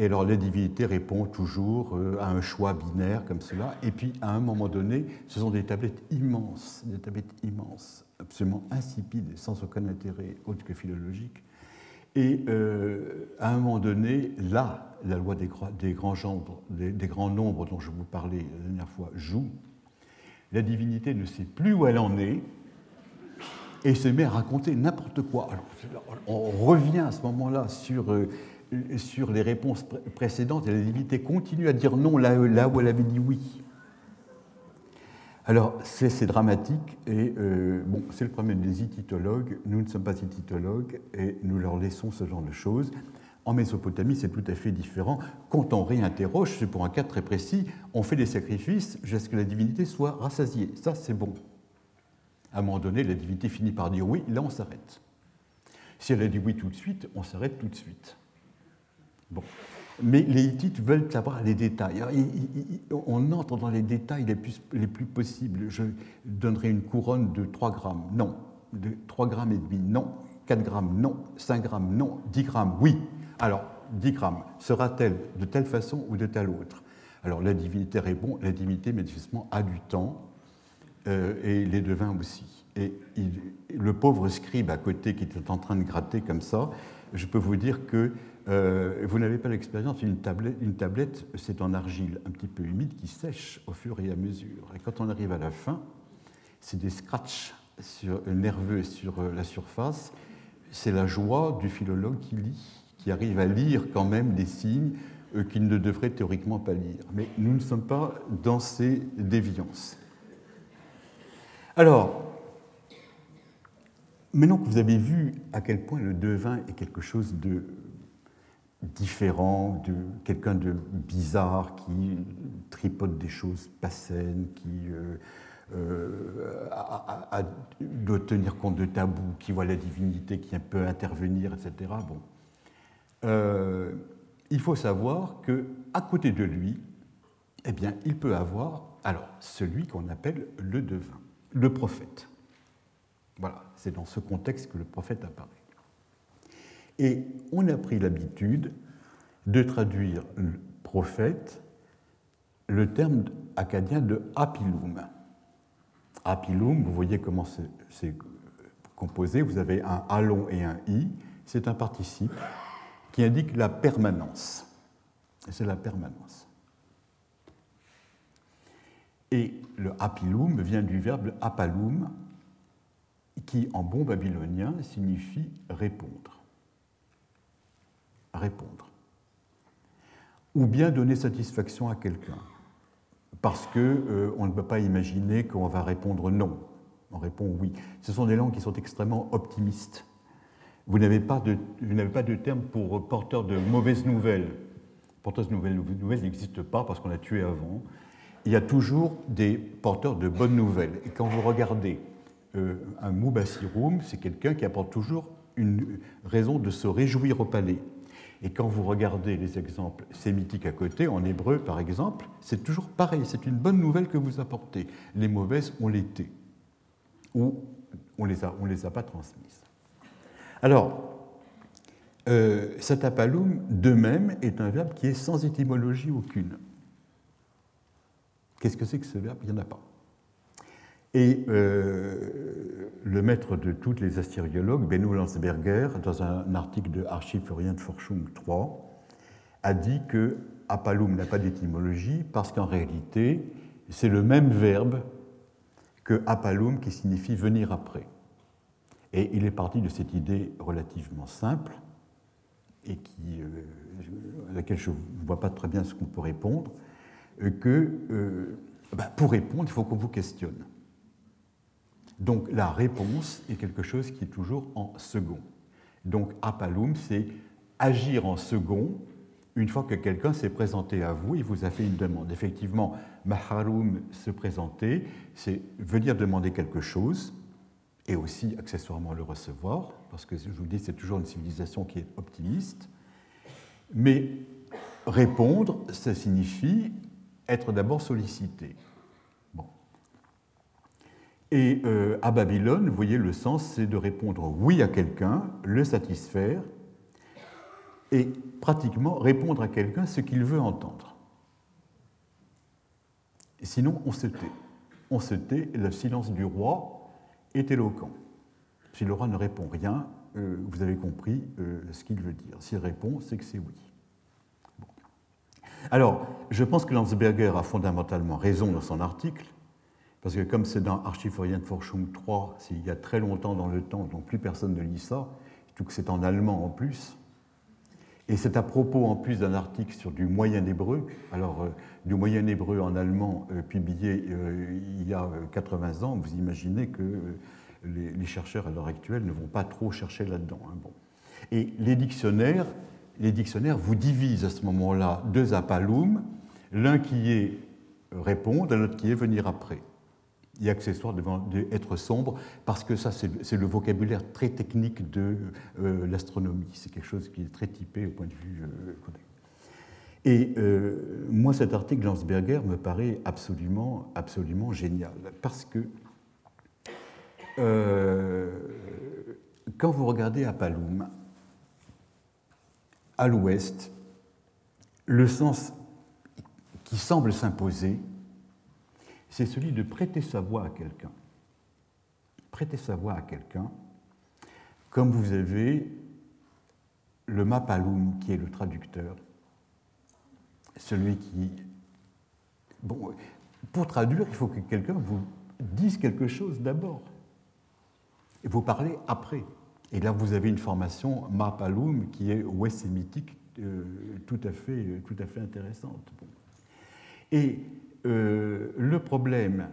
Et alors la divinité répond toujours euh, à un choix binaire comme cela. Et puis à un moment donné, ce sont des tablettes immenses, des tablettes immenses, absolument insipides, sans aucun intérêt autre que philologique. Et euh, à un moment donné, là, la loi des, grands nombres dont je vous parlais la dernière fois joue. La divinité ne sait plus où elle en est et se met à raconter n'importe quoi. Alors, on revient à ce moment-là sur euh, sur les réponses précédentes, et la divinité continue à dire non là, où elle avait dit oui. Alors, c'est dramatique, et euh, c'est le problème des ititologues. Nous ne sommes pas ititologues, et nous leur laissons ce genre de choses. En Mésopotamie, c'est tout à fait différent. Quand on réinterroge, c'est pour un cas très précis, on fait des sacrifices jusqu'à ce que la divinité soit rassasiée. Ça, c'est bon. À un moment donné, la divinité finit par dire oui, là, on s'arrête. Si elle a dit oui tout de suite, on s'arrête tout de suite. Bon. Mais les Hittites veulent savoir les détails. on entre dans les détails les plus, les plus, possibles. Je donnerai une couronne de 3 grammes. Non. De 3 grammes et demi. Non. 4 grammes. Non. 5 grammes. Non. 10 grammes. Oui. Alors, 10 grammes. Sera-t-elle de telle façon ou de telle autre? Alors, la divinité répond la divinité, manifestement, a du temps. Euh, et les devins aussi. Et le pauvre scribe à côté qui était en train de gratter comme ça, je peux vous dire que euh, vous n'avez pas l'expérience, une tablette, c'est en argile un petit peu humide qui sèche au fur et à mesure. Et quand on arrive à la fin, c'est des scratchs nerveux sur euh, la surface. C'est la joie du philologue qui lit, qui arrive à lire quand même des signes euh, qu'il ne devrait théoriquement pas lire. Mais nous ne sommes pas dans ces déviances. Alors, maintenant que vous avez vu à quel point le devin est quelque chose de différent, de quelqu'un de bizarre qui tripote des choses pas saines, qui euh, euh, doit tenir compte de tabous, qui voit la divinité qui peut intervenir, etc. Euh, il faut savoir que à côté de lui, eh bien, il peut avoir alors celui qu'on appelle le devin, le prophète. Voilà, c'est dans ce contexte que le prophète apparaît. Et on a pris l'habitude de traduire le prophète le terme acadien de apilum. Apilum, vous voyez comment c'est composé, vous avez un a long et un i, c'est un participe qui indique la permanence. C'est la permanence. Et le apilum vient du verbe apalum, qui en bon babylonien signifie répondre répondre. Ou bien donner satisfaction à quelqu'un. Parce qu'on euh, on ne peut pas imaginer qu'on va répondre non. On répond oui. Ce sont des langues qui sont extrêmement optimistes. Vous n'avez pas, de, pas de terme pour porteur de mauvaises nouvelles. Porteur de nouvelles, nouvelles n'existe pas parce qu'on a tué avant. Il y a toujours des porteurs de bonnes nouvelles. Et quand vous regardez euh, un Mubasirum, c'est quelqu'un qui apporte toujours une raison de se réjouir au palais. Et quand vous regardez les exemples sémitiques à côté, en hébreu par exemple, c'est toujours pareil, c'est une bonne nouvelle que vous apportez. Les mauvaises, on l'était, ou on ne les, a, on les a pas transmises. Alors, euh, satapalum, de même, est un verbe qui est sans étymologie aucune. Qu'est-ce que c'est que ce verbe? Il n'y en a pas. Et euh, le maître de tous les assyriologues, Benno Landsberger, dans un article de Archiv Orient Forschung 3, a dit que apalum n'a pas d'étymologie parce qu'en réalité, c'est le même verbe que apalum qui signifie venir après. Et il est parti de cette idée relativement simple et euh, à laquelle je ne vois pas très bien ce qu'on peut répondre, euh, que bah, pour répondre, il faut qu'on vous questionne. Donc la réponse est quelque chose qui est toujours en second. Donc apalum, c'est agir en second une fois que quelqu'un s'est présenté à vous et vous a fait une demande. Effectivement, maharum, se présenter, c'est venir demander quelque chose et aussi accessoirement le recevoir, parce que je vous dis, c'est toujours une civilisation qui est optimiste. Mais répondre, ça signifie être d'abord sollicité. Et euh, à Babylone, vous voyez, le sens, c'est de répondre oui à quelqu'un, le satisfaire, et pratiquement répondre à quelqu'un ce qu'il veut entendre. Sinon, on se tait. On se tait, le silence du roi est éloquent. Si le roi ne répond rien, euh, vous avez compris euh, ce qu'il veut dire. S'il répond, c'est que c'est oui. Alors, je pense que Landsberger a fondamentalement raison dans son article parce que comme c'est dans Forschung 3, c'est il y a très longtemps dans le temps, donc plus personne ne lit ça, surtout que c'est en allemand en plus. Et c'est à propos en plus d'un article sur du moyen hébreu, alors du moyen hébreu en allemand publié il y a 80 ans, vous imaginez que les, chercheurs à l'heure actuelle ne vont pas trop chercher là-dedans. Hein, bon. Et les dictionnaires, les dictionnaires vous divisent à ce moment-là deux apalum, l'un qui est répondre, l'autre qui est venir après. Et accessoire devant être sombre, parce que ça, c'est le vocabulaire très technique de euh, l'astronomie. C'est quelque chose qui est très typé au point de vue euh, Et euh, moi, cet article Landsberger me paraît absolument, absolument génial, parce que quand vous regardez à Paloum, à l'ouest, le sens qui semble s'imposer, c'est celui de prêter sa voix à quelqu'un. Prêter sa voix à quelqu'un, comme vous avez le Mapalum qui est le traducteur, celui qui... Bon, pour traduire, il faut que quelqu'un vous dise quelque chose d'abord. Et vous parlez après. Et là, vous avez une formation Mapalum qui est ouest sémitique euh, tout, à fait, tout à fait intéressante. Euh, le, problème,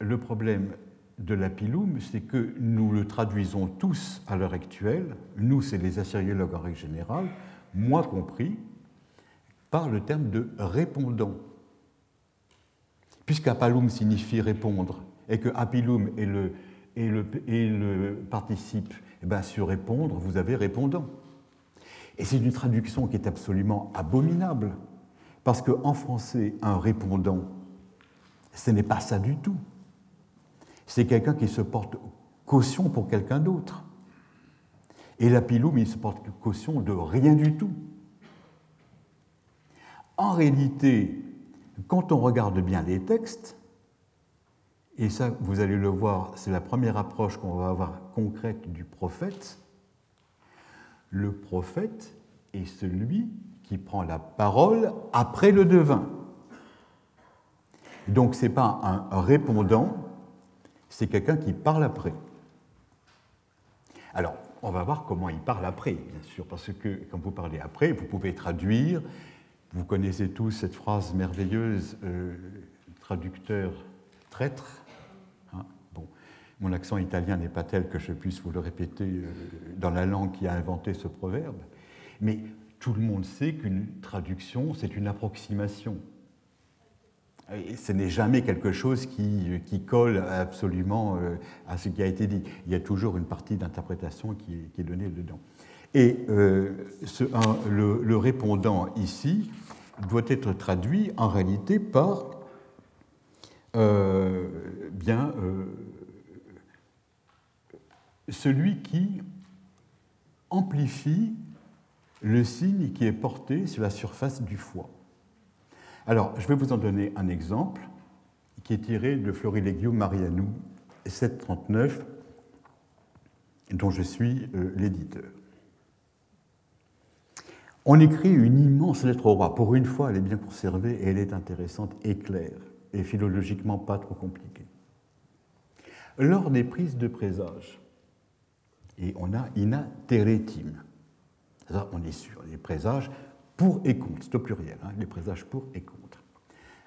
le problème de l'apilum, c'est que nous le traduisons tous à l'heure actuelle, nous c'est les assyriologues en règle générale, moi compris, par le terme de répondant. Puisqu'apalum signifie répondre et que apilum est le, participe, eh bien sur répondre, vous avez répondant. Et c'est une traduction qui est absolument abominable, parce qu'en français, un répondant, ce n'est pas ça du tout. C'est quelqu'un qui se porte caution pour quelqu'un d'autre. Et l'apiloum, il se porte caution de rien du tout. En réalité, quand on regarde bien les textes, et ça, vous allez le voir, c'est la première approche qu'on va avoir concrète du prophète, le prophète est celui qui prend la parole après le devin. Donc ce n'est pas un répondant, c'est quelqu'un qui parle après. Alors, on va voir comment il parle après, bien sûr, parce que quand vous parlez après, vous pouvez traduire. Vous connaissez tous cette phrase merveilleuse, euh, traducteur traître. Hein, bon, mon accent italien n'est pas tel que je puisse vous le répéter euh, dans la langue qui a inventé ce proverbe, mais tout le monde sait qu'une traduction, c'est une approximation. Ce n'est jamais quelque chose qui, colle absolument euh, à ce qui a été dit. Il y a toujours une partie d'interprétation qui, est donnée dedans. Et euh, le, répondant ici doit être traduit en réalité par euh, bien celui qui amplifie le signe qui est porté sur la surface du foie. Alors, je vais vous en donner un exemple qui est tiré de Florilegio Marianou, 739, dont je suis euh, l'éditeur. On écrit une immense lettre au roi. Pour une fois, elle est bien conservée et elle est intéressante et claire, et philologiquement pas trop compliquée. Lors des prises de présage, et on a ina teretim, on est sûr, les présages pour et contre, c'est au pluriel, hein, les présages pour et contre.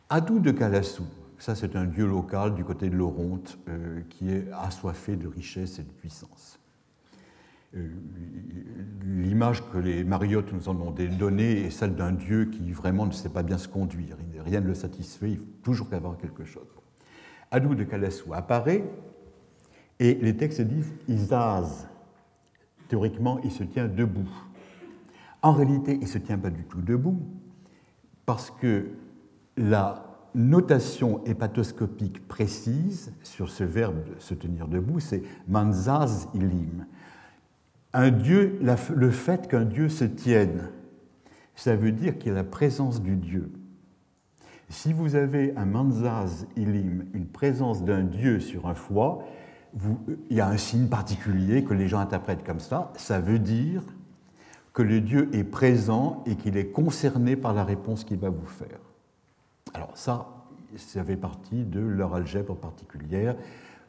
Adou de Calassou, ça c'est un dieu local du côté de l'Oronte euh, qui est assoiffé de richesse et de puissance. Euh, l'image que les mariottes nous en ont donnée est celle d'un dieu qui vraiment ne sait pas bien se conduire, rien ne le satisfait, il faut toujours avoir quelque chose. Adou de Calassou apparaît et les textes disent Isaz. Théoriquement, il se tient debout. En réalité, il ne se tient pas du tout debout, parce que la notation hépatoscopique précise sur ce verbe se tenir debout, c'est manzaz ilim. Un dieu, le fait qu'un dieu se tienne, ça veut dire qu'il y a la présence du dieu. Si vous avez un manzaz ilim, une présence d'un dieu sur un foie, il y a un signe particulier que les gens interprètent comme ça. Ça veut dire que le Dieu est présent et qu'il est concerné par la réponse qu'il va vous faire. Alors ça, ça fait partie de leur algèbre particulière.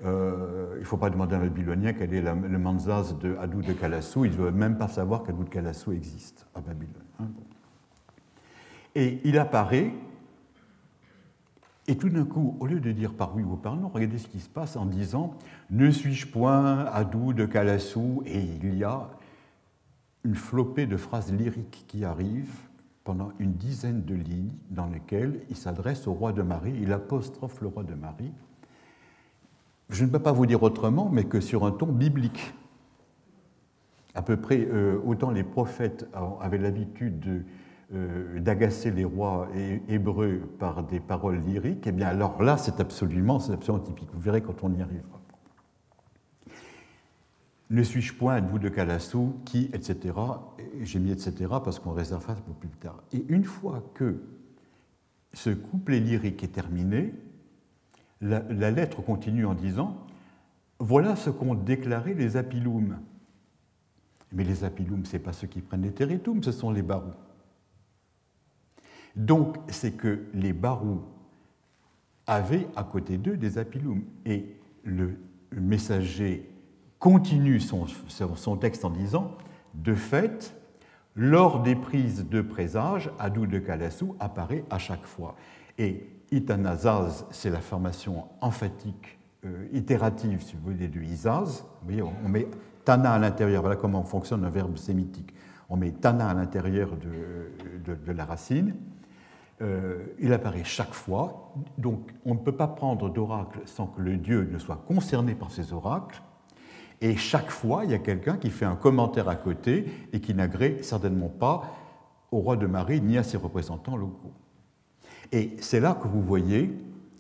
euh, il ne faut pas demander à un Babylonien quel est le Manzaz de Hadou de Kalassou. Il ne doit même pas savoir qu'Hadou de Kalassou existe à Babylone. Hein. Et il apparaît, et tout d'un coup, au lieu de dire par oui ou par non, regardez ce qui se passe en disant Ne suis-je point Hadou de Kalassou? Et il y a une flopée de phrases lyriques qui arrivent pendant une dizaine de lignes dans lesquelles il s'adresse au roi de Marie, il apostrophe le roi de Marie. Je ne peux pas vous dire autrement, mais que sur un ton biblique. À peu près euh, autant les prophètes avaient l'habitude euh, d'agacer les rois hébreux par des paroles lyriques, eh bien alors là, c'est absolument, absolument typique. Vous verrez quand on y arrivera. Ne suis-je point un bout de Calassou qui, etc. J'ai mis etc. parce qu'on réserve ça pour plus tard. Et une fois que ce couplet lyrique est terminé, la, lettre continue en disant Voilà ce qu'ont déclaré les apiloum. Mais les apiloum, ce n'est pas ceux qui prennent les territoum, ce sont les barous. Donc, c'est que les barous avaient à côté d'eux des apiloum. Et le messager continue son, son texte en disant De fait, lors des prises de présage, Adou de Kalassou apparaît à chaque fois. Et Itanazaz, c'est la formation emphatique euh, itérative, si vous voulez, du Izaz. Vous voyez, on met Tana à l'intérieur, voilà comment fonctionne un verbe sémitique. On met Tana à l'intérieur de, de, la racine. Euh, il apparaît chaque fois, donc on ne peut pas prendre d'oracle sans que le dieu ne soit concerné par ces oracles. Et chaque fois, il y a quelqu'un qui fait un commentaire à côté et qui n'agrée certainement pas au roi de Marie ni à ses représentants locaux. Et c'est là que vous voyez,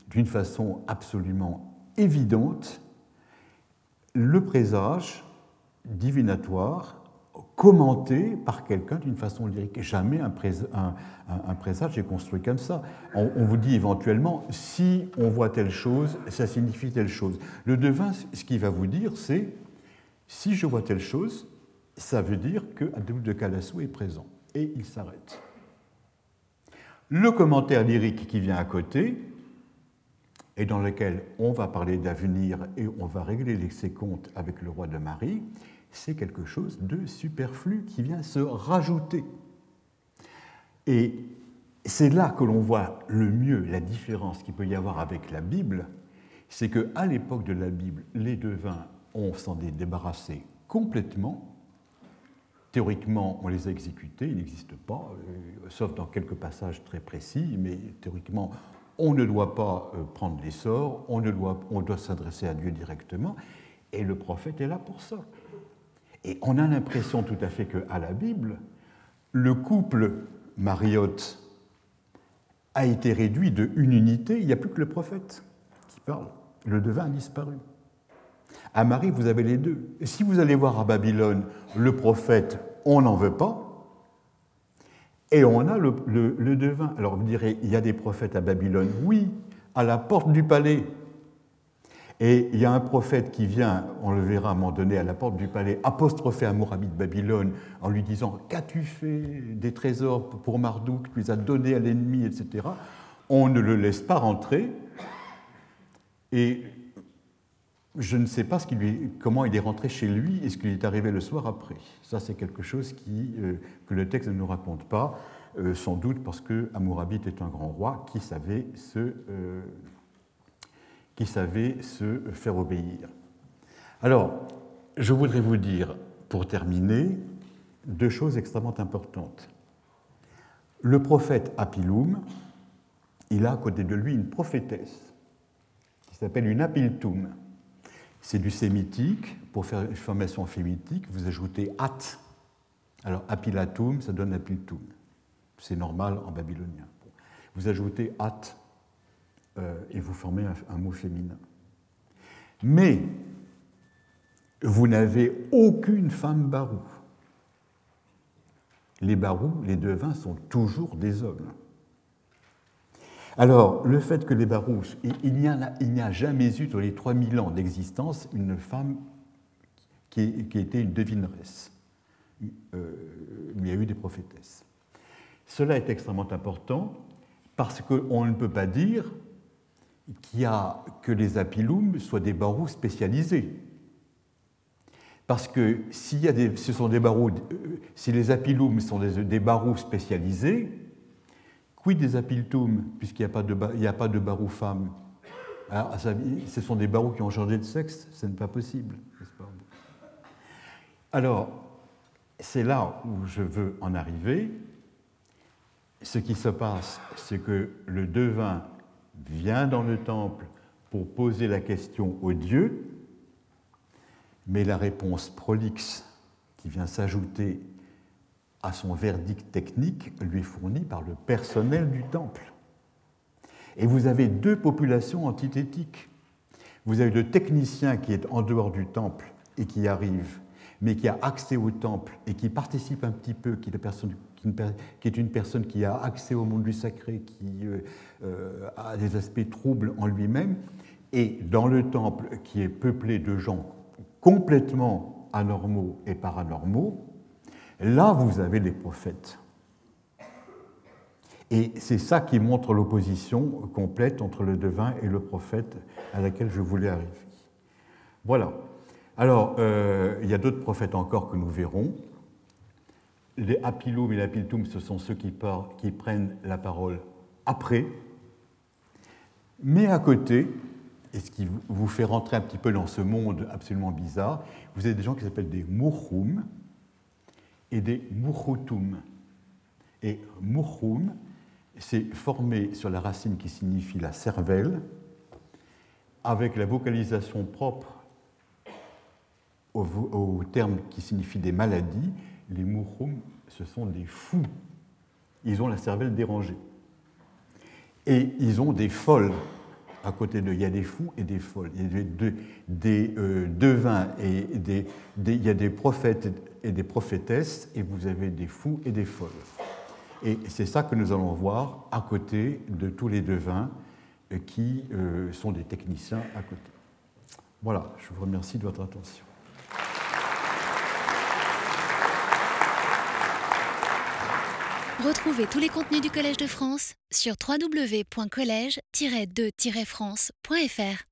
d'une façon absolument évidente, le présage divinatoire commenté par quelqu'un d'une façon lyrique. Jamais un, présage est construit comme ça. On, on, vous dit éventuellement, si on voit telle chose, ça signifie telle chose. Le devin, ce qu'il va vous dire, c'est si je vois telle chose, ça veut dire que de Calassou est présent. Et il s'arrête. Le commentaire lyrique qui vient à côté, et dans lequel on va parler d'avenir et on va régler ses comptes avec le roi de Marie, c'est quelque chose de superflu qui vient se rajouter. Et c'est là que l'on voit le mieux la différence qu'il peut y avoir avec la Bible, c'est qu'à l'époque de la Bible, les devins on s'en est débarrassé complètement. Théoriquement, on les a exécutés, ils n'existent pas, euh, sauf dans quelques passages très précis, mais théoriquement, on ne doit pas euh, prendre les sorts, on, doit, on doit s'adresser à Dieu directement, et le prophète est là pour ça. Et on a l'impression tout à fait qu'à la Bible, le couple Mariotte a été réduit de une unité, il n'y a plus que le prophète qui parle. Le devin a disparu. À Marie, vous avez les deux. Si vous allez voir à Babylone le prophète, on n'en veut pas. Et on a le, devin. Alors vous direz, il y a des prophètes à Babylone. Oui, à la porte du palais. Et il y a un prophète qui vient, on le verra à un moment donné, à la porte du palais, apostropher Amourabi de Babylone en lui disant Qu'as-tu fait des trésors pour Marduk? Tu les as donnés à l'ennemi, etc. On ne le laisse pas rentrer. Et je ne sais pas lui, comment il est rentré chez lui et ce qui est arrivé le soir après. Ça, c'est quelque chose euh, que le texte ne nous raconte pas, euh, sans doute parce que Amourabit est un grand roi qui savait se, euh, qui savait se faire obéir. Alors, je voudrais vous dire, pour terminer, deux choses extrêmement importantes. Le prophète Apiloum, il a à côté de lui une prophétesse qui s'appelle une Apiltoum. C'est du sémitique. Pour faire une formation fémitique, vous ajoutez at. Alors, apilatum, ça donne apiltum. C'est normal en babylonien. Vous ajoutez at euh, et vous formez un, mot féminin. Mais vous n'avez aucune femme barou. Les barous, les devins, sont toujours des hommes. Alors, le fait que les Barouches, il n'y a, jamais eu, dans les 3000 ans d'existence, une femme qui, était une devineresse. Euh, il y a eu des prophétesses. Cela est extrêmement important parce qu'on ne peut pas dire qu'il a que les apilums soient des barreaux spécialisés. Parce que s'il y a ce euh, si les apilums sont des, des barreaux spécialisés, quid des apiltums, puisqu'il n'y a pas de, barreaux femmes Alors, Ce sont des barreaux qui ont changé de sexe, ce n'est pas possible. Pas? Alors, c'est là où je veux en arriver. Ce qui se passe, c'est que le devin vient dans le temple pour poser la question au Dieu, mais la réponse prolixe qui vient s'ajouter à son verdict technique lui est fournie par le personnel du temple. Et vous avez deux populations antithétiques. Vous avez le technicien qui est en dehors du temple et qui arrive, mais qui a accès au temple et qui participe un petit peu, qui est, personne, qui est une personne qui a accès au monde du sacré, qui euh, euh, a des aspects troubles en lui-même, et dans le temple qui est peuplé de gens complètement anormaux et paranormaux, là vous avez les prophètes. Et c'est ça qui montre l'opposition complète entre le devin et le prophète à laquelle je voulais arriver. Voilà. Alors, euh, il y a d'autres prophètes encore que nous verrons. Les apilum et l'apiltum, ce sont ceux qui, prennent la parole après. Mais à côté, et ce qui vous fait rentrer un petit peu dans ce monde absolument bizarre, vous avez des gens qui s'appellent des murhum et des murhutum. Et murhum, c'est formé sur la racine qui signifie la cervelle, avec la vocalisation propre au, terme qui signifie des maladies. Les murhum, ce sont des fous. Ils ont la cervelle dérangée. Et ils ont des folles à côté d'eux. Il y a des fous et des folles. Il y a des, des euh, devins et des, il y a des prophètes et des prophétesses, et vous avez des fous et des folles. Et c'est ça que nous allons voir à côté de tous les devins euh, qui euh, sont des techniciens à côté. Voilà, je vous remercie de votre attention. Retrouvez tous les contenus du Collège de France sur www.colège-2-france.fr.